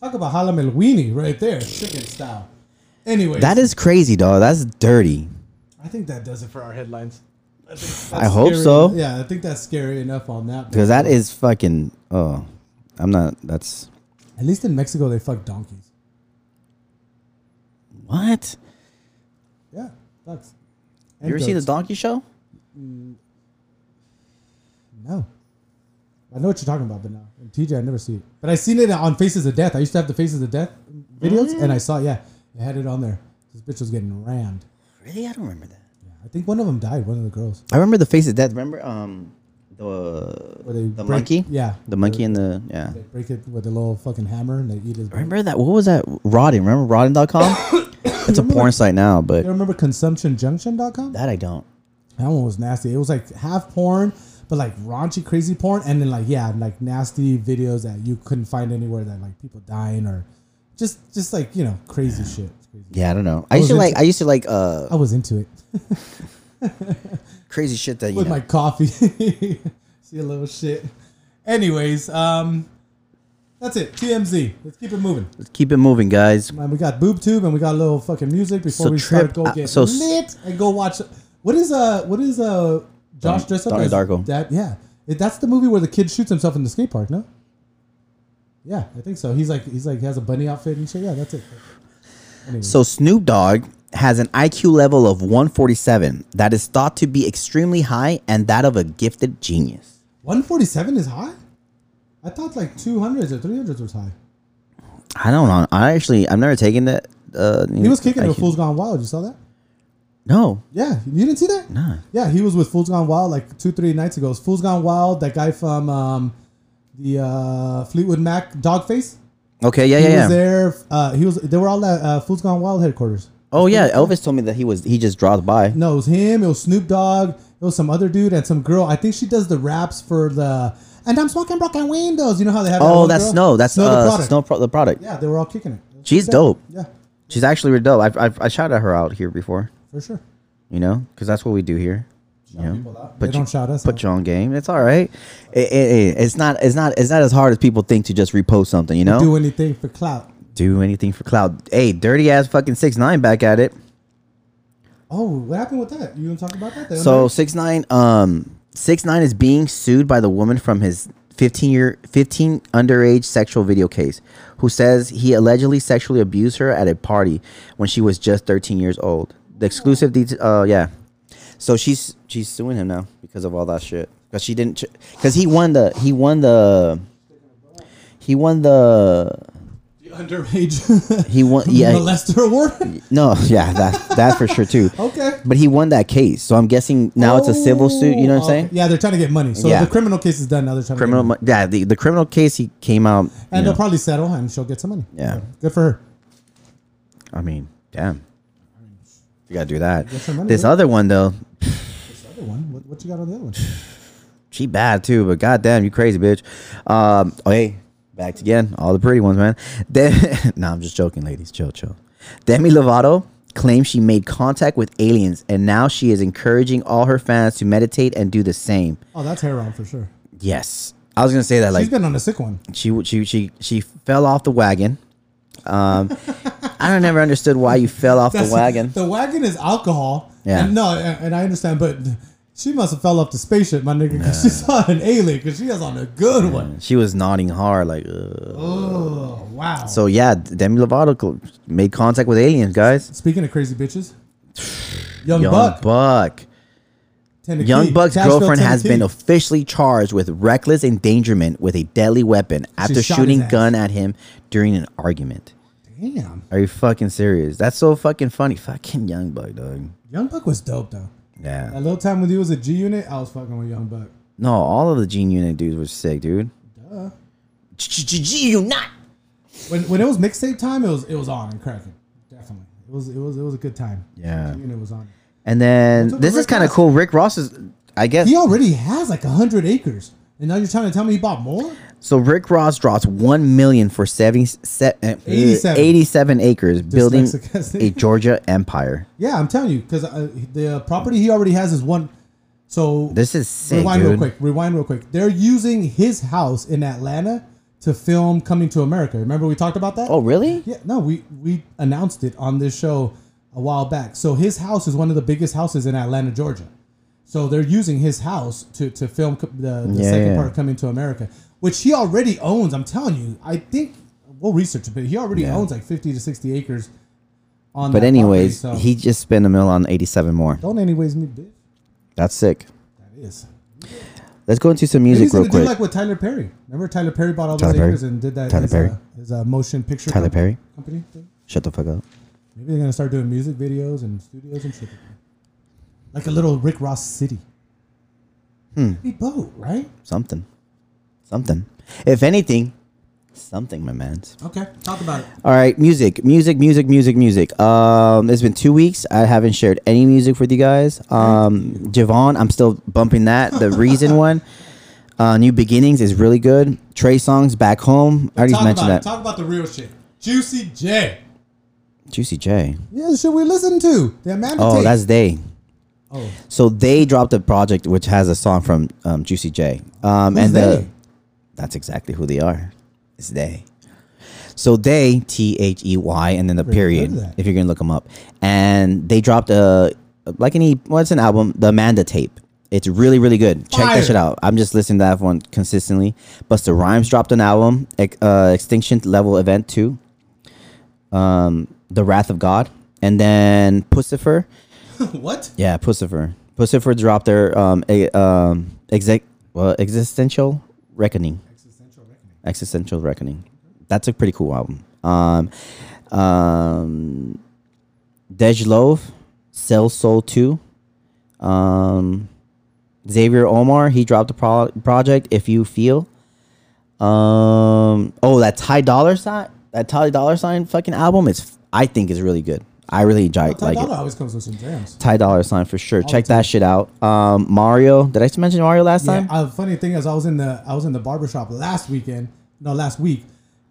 Talk about Halloween right there, chicken style. Anyway, That is crazy, dog. That's dirty. I think that does it for our headlines. I, I hope scary- so. Yeah, I think that's scary enough on that. Because that is fucking. Oh, I'm not. That's At least in Mexico, they fuck donkeys. what. Yeah, ducks. You ever seen the Donkey Show? Mm. No. I know what you're talking about, but no. In TJ, I never see it. But I seen it on Faces of Death. I used to have the Faces of Death videos, and I saw, yeah, it had it on there. This bitch was getting rammed. Really, I don't remember that. Yeah, I think one of them died. One of the girls. I remember the face of death. Remember, um, the they the break- monkey. Yeah, The monkey and the yeah. They break it with a little fucking hammer and they eat his. brain. Remember that? What was that? Rotten. Remember Rotten.com? it's a porn site now, but You remember ConsumptionJunction.com? that I don't. That one was nasty. It was like half porn, but like raunchy, crazy porn, and then like yeah, like nasty videos that you couldn't find anywhere that like people dying or just just like you know crazy shit. Crazy. Yeah, I don't know. I I used to like. into- I used to like uh I was into it crazy shit that you with know. my coffee. See a little shit. Anyways, um, that's it. TMZ. Let's keep it moving. Let's keep it moving, guys. Man, we got boob tube and we got a little fucking music before So we Trip- start. Go uh, get so lit and go watch. What is uh? What is uh? Josh dressed up Donnie as Darko. That yeah, It- that's the movie where the kid shoots himself in the skate park. No. Yeah, I think so. He's like he's like he has a bunny outfit and shit. Yeah, that's it. Anyways. So Snoop Dogg has an IQ level of 147 that is thought to be extremely high and that of a gifted genius. 147 is high. I thought like 200s or 300s was high. I don't know. I actually I've never taken that. Uh, He was kicking IQ. Fools Gone Wild. You saw that? No, Yeah, you didn't see that? Nah. Yeah, he was with Fools Gone Wild like two, three nights ago. It was Fools Gone Wild, that guy from um, the uh, Fleetwood Mac Dogface. Okay, yeah, He yeah, was yeah. there. Uh, he was. They were all at uh, Fools Gone Wild headquarters. Oh yeah, Elvis told me that he was he just dropped by. No, it was him. It was Snoop Dogg. It was some other dude and some girl. I think she does the raps for the. And I'm smoking broken windows. You know how they have. that Oh, one that's girl? Snow. That's Snow uh, the product. Snow Pro- the product. Yeah, they were all kicking it. It She's dope. Yeah, She's actually really dope. I've, I've I shouted her out here before. For sure. You know, because that's what we do here. You know, put you, don't shout us Put out. you on game. It's all right. It, it, it- it's not. It's not. It's not as hard as people think to just repost something. You know, Do anything for clout. do anything for cloud. Hey, dirty ass fucking six nine back at it. Oh, what happened with that? You want to talk about that? So six nine um six nine is being sued by the woman from his fifteen year fifteen underage sexual video case, who says he allegedly sexually abused her at a party when she was just thirteen years old. The exclusive detail. Uh, yeah. So she's she's suing him now because of all that shit. Because she didn't. Because he won the he won the he won the the underage he won yeah molester award. no yeah that that for sure too. okay. But he won that case, so I'm guessing now it's a civil suit. You know what I'm Oh, saying? Yeah, they're trying to get money. So Yeah. the criminal case is done. Now they're trying criminal to get money. yeah the, the criminal case he came out and they'll probably settle, and she'll get some money. Yeah. Good for her. i mean damn you gotta do that money, this bro. other one though This other one. What, what you got on the other one? she bad too but goddamn you crazy bitch um oh hey back again all the pretty ones man then no i'm just joking ladies chill chill demi lovato claims she made contact with aliens and now she is encouraging all her fans to meditate and do the same Oh, that's hair on for sure. yes i was gonna say that like She's been on a sick one. she she she she fell off the wagon. Um, I don't never understood why you fell off the That's- wagon. The wagon is alcohol. Yeah. And no, and, and I understand, but she must have fell off the spaceship, my nigga, because she saw an alien. Because she has on a good one. She was nodding hard, like. Ugh. Oh wow. So yeah, Demi Lovato co- made contact with aliens, guys. speaking of crazy bitches, Young, Young Buck, Buck. Tennessee, Young Buck's Cashville, girlfriend has Tennessee. been officially charged with reckless endangerment with a deadly weapon after shot shooting his ass. gun at him during an argument. Damn. Are you fucking serious? That's so fucking funny. Fucking Young Buck, dog. Young Buck was dope though. Yeah. That little time when he was a G Unit, I was fucking with Young Buck. No, all of the G Unit dudes were sick, dude. Duh. G you not. When when it was mixtape time, it was it was on and cracking. Definitely, it was it was it was a good time. Yeah. G Unit was on. And then this with is kind of cool. Rick Ross is, I guess. He already has like hundred acres, and now you're trying to tell me he bought more? So Rick Ross drops one million for 70, se- uh, 87. 87 acres, building a Georgia empire. Yeah, I'm telling you, because uh, the property he already has is one. So This is sick, rewind dude. real quick. Rewind real quick. They're using his house in Atlanta to film Coming to America. Remember we talked about that? Oh, really? Yeah, no, we we announced it on this show a while back. So his house is one of the biggest houses in Atlanta, Georgia. So they're using his house to to film the, the Yeah, second yeah. part of Coming to America, which he already owns. I'm telling you, I think we'll research it, but he already Yeah. owns like 50 to 60 acres. On But anyways, property, so- he just spent a mill on 87 more. don't anyways me, bitch. That's sick. That is. Let's go into some music he's real gonna do quick. like what Tyler Perry. Remember Tyler Perry bought all those Perry? acres and did that Tyler his, Perry? Uh, his uh, motion picture Tyler company- Perry? company thing. Shut the fuck up. Maybe they're gonna start doing music videos and studios and shit. Like a little Rick Ross city. Hmm. Be boat, right? Something. Something. If anything, something, my man. Okay, talk about it. All right, music, music, music, music, music. Um, it's been two weeks. I haven't shared any music with you guys. Um, Javon, I'm still bumping that. The reason one, uh, New Beginnings is really good. Trey Songz back home. I already talk mentioned about that. it. Talk about the real shit. Juicy J. Juicy J. Yeah, the shit we listen to. The Amanda Oh, Tape. that's they. oh. So they dropped a project which has a song from um, Juicy J. Um, Who's and the that's exactly who they are. It's they. So they T H E Y and then the Never period heard of that. if you're gonna look them up. And they dropped a like any what's an album the Amanda tape. It's really really good. Check Fire. that shit out. I'm just listening to that one consistently. Busta Rhymes dropped an album, uh, Extinction Level Event Two. Um, The Wrath of God, and then Puscifer. what? Yeah, Puscifer. Puscifer dropped their um a, um exec well existential reckoning. Existential reckoning. Existential reckoning. That's a pretty cool album. Um, um, Dej Loaf, Sell Sole Two. Um, Xavier Omar, he dropped a pro- project. If you feel. Um. Oh, that Ty Dolla Sign. That Ty Dolla Sign fucking album is. I think is really good. I really enjoy Oh, Ty like it. Dolla always comes with some jams. Ty Dolla Sign for sure. All Check that shit out. Um, Mario. Did I mention Mario last Yeah. time? Uh, funny thing is, I was in the I was in the barbershop last weekend, no, last week,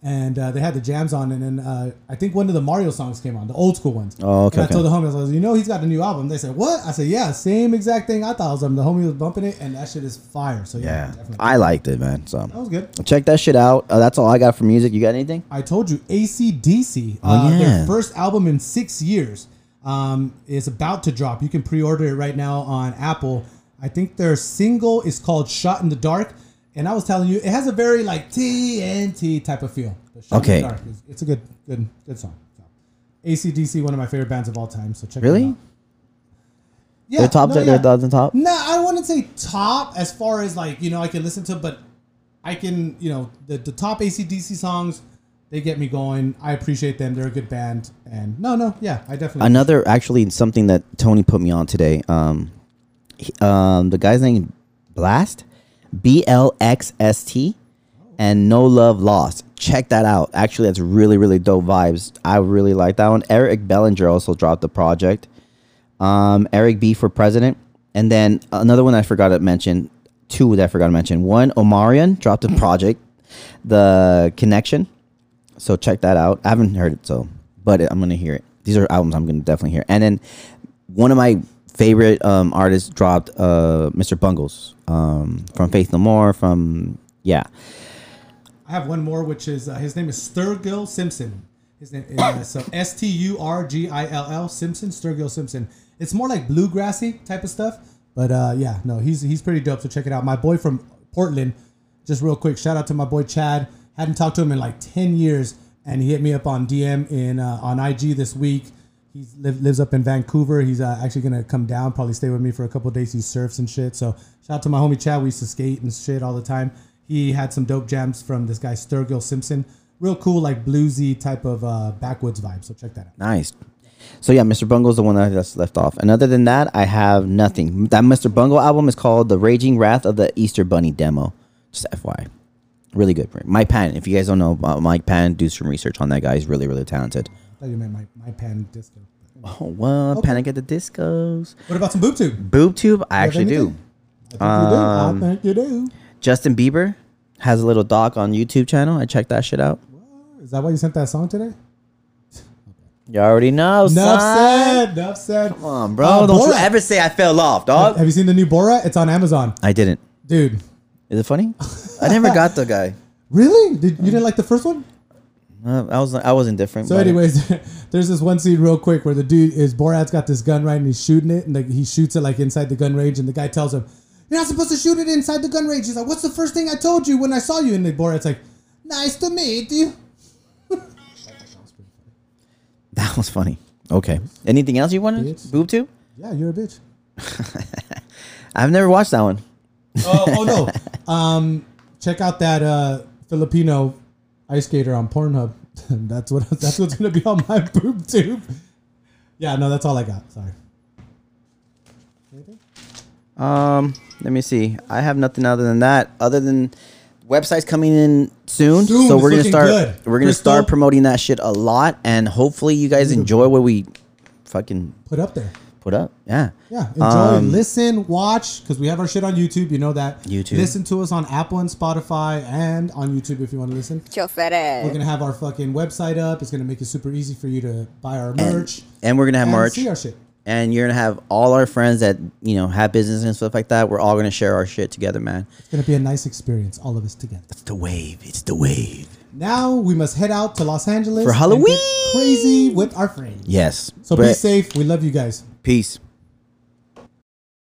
and uh, they had the jams on, and then uh, I think one of the Mario songs came on, the old school ones. Oh, okay, And I okay. told the homies, I was, you know, he's got a new album. They said, what? I said, yeah, same exact thing. I thought it was him. The homie was bumping it, and that shit is fire. So yeah, yeah, definitely. I liked it, man. So that was good. check that shit out. Uh, that's all I got for music. You got anything? I told you, ACDC, Oh, uh, yeah. their first album in six years, um, is about to drop. You can pre-order it right now on Apple. I think their single is called "Shot in the Dark," and I was telling you, it has a very like TNT type of feel. Okay. Dark is, it's a good, good, good song. So, ACDC, one of my favorite bands of all time. So check Really? Them out. Yeah, They're top. no, they're yeah. at the top. No, I wouldn't say top as far as like, you know, I can listen to, but I can, you know, the, the top ACDC songs, they get me going. I appreciate them. They're a good band. And no, no, yeah, I definitely. Another actually something that Tony put me on today. Um, he- um, the guy's name Blxst, B L X S T, and No Love Lost. Check that out. Actually, that's really really dope vibes. I really like that one. Eric Bellinger also dropped the project. Um, Eric B for president, and then another one I forgot to mention. Two that I forgot to mention. One, Omarion dropped a project, The Connection. So check that out. I haven't heard it, so but I'm gonna hear it. These are albums I'm gonna definitely hear. And then one of my favorite um, artists dropped uh, Mr. Bungles um, from Faith No More. From yeah, I have one more, which is uh, his name is Sturgill Simpson. His name is uh, so S T U R G I L L Simpson Sturgill Simpson. It's more like bluegrassy type of stuff, but uh, yeah, no, he's he's pretty dope. So check it out. My boy from Portland, just real quick, shout out to my boy Chad. Hadn't talked to him in like ten years, and he hit me up on DM in uh, on IG this week. He live, lives up in Vancouver. He's uh, actually gonna come down, probably stay with me for a couple days. He surfs and shit. So shout out to my homie Chad. We used to skate and shit all the time. He had some dope jams from this guy Sturgill Simpson. real cool, like bluesy type of uh, backwoods vibe. So check that out. Nice. So yeah, Mr. Bungle's the one that I just left off. And other than that, I have nothing. That Mr. Bungle album is called The Raging Wrath of the Easter Bunny Demo. Just FY, Really good. Mike Pan. If you guys don't know about Mike Pan, do some research on that guy. He's really, really talented. I thought you meant my, my pan disco. Oh, well, Okay. Panic at the Discos. What about some boob tube? Boob Tube, I You actually do. I think you do. Um, I think you do. Justin Bieber has a little doc on YouTube channel. I checked that shit out. Is that why you sent that song today? You already know, Enough son. said. Enough said. Come on, bro. Uh, Don't you ever say I fell off, dog. Have you seen the new Borat? It's on Amazon, I didn't. dude. Is it funny? I never got the guy. Really? Did you didn't like the first one? Uh, I was I was indifferent. So, anyways, there's this one scene real quick where the dude is Borat's got this gun right and he's shooting it and like he shoots it like inside the gun range and the guy tells him, "You're not supposed to shoot it inside the gun range." He's like, "What's the first thing I told you when I saw you?" And the Borat's like, "Nice to meet you." that was funny. Okay. Anything else you wanted? Bitch. Boob tube? Yeah, you're a bitch. I've never watched that one. Oh, oh no. Um, check out that uh, Filipino ice skater on Pornhub. that's what that's what's gonna be on my boob tube. Yeah, no, that's all I got. Sorry. Anything? Um, let me see. I have nothing other than that. Other than websites coming in soon, Soon, so we're gonna start. good. We're gonna Crystal? start promoting that shit a lot, and hopefully you guys enjoy what we fucking Put up there. Put up. Yeah. Yeah, enjoy, Um, listen, watch, because we have our shit on YouTube. You know that. YouTube. Listen to us on Apple and Spotify and on YouTube if you want to listen. We're gonna have our fucking website up. It's gonna make it super easy for you to buy our merch And we're gonna have and merch. see our shit. and you're gonna have all our friends that you know have business and stuff like that. We're all gonna share our shit together, man. It's gonna be a nice experience, all of us together. It's the wave. It's the wave. Now we must head out to Los Angeles For and Halloween. get crazy with our friends. Yes. So be safe. We love you guys. Peace.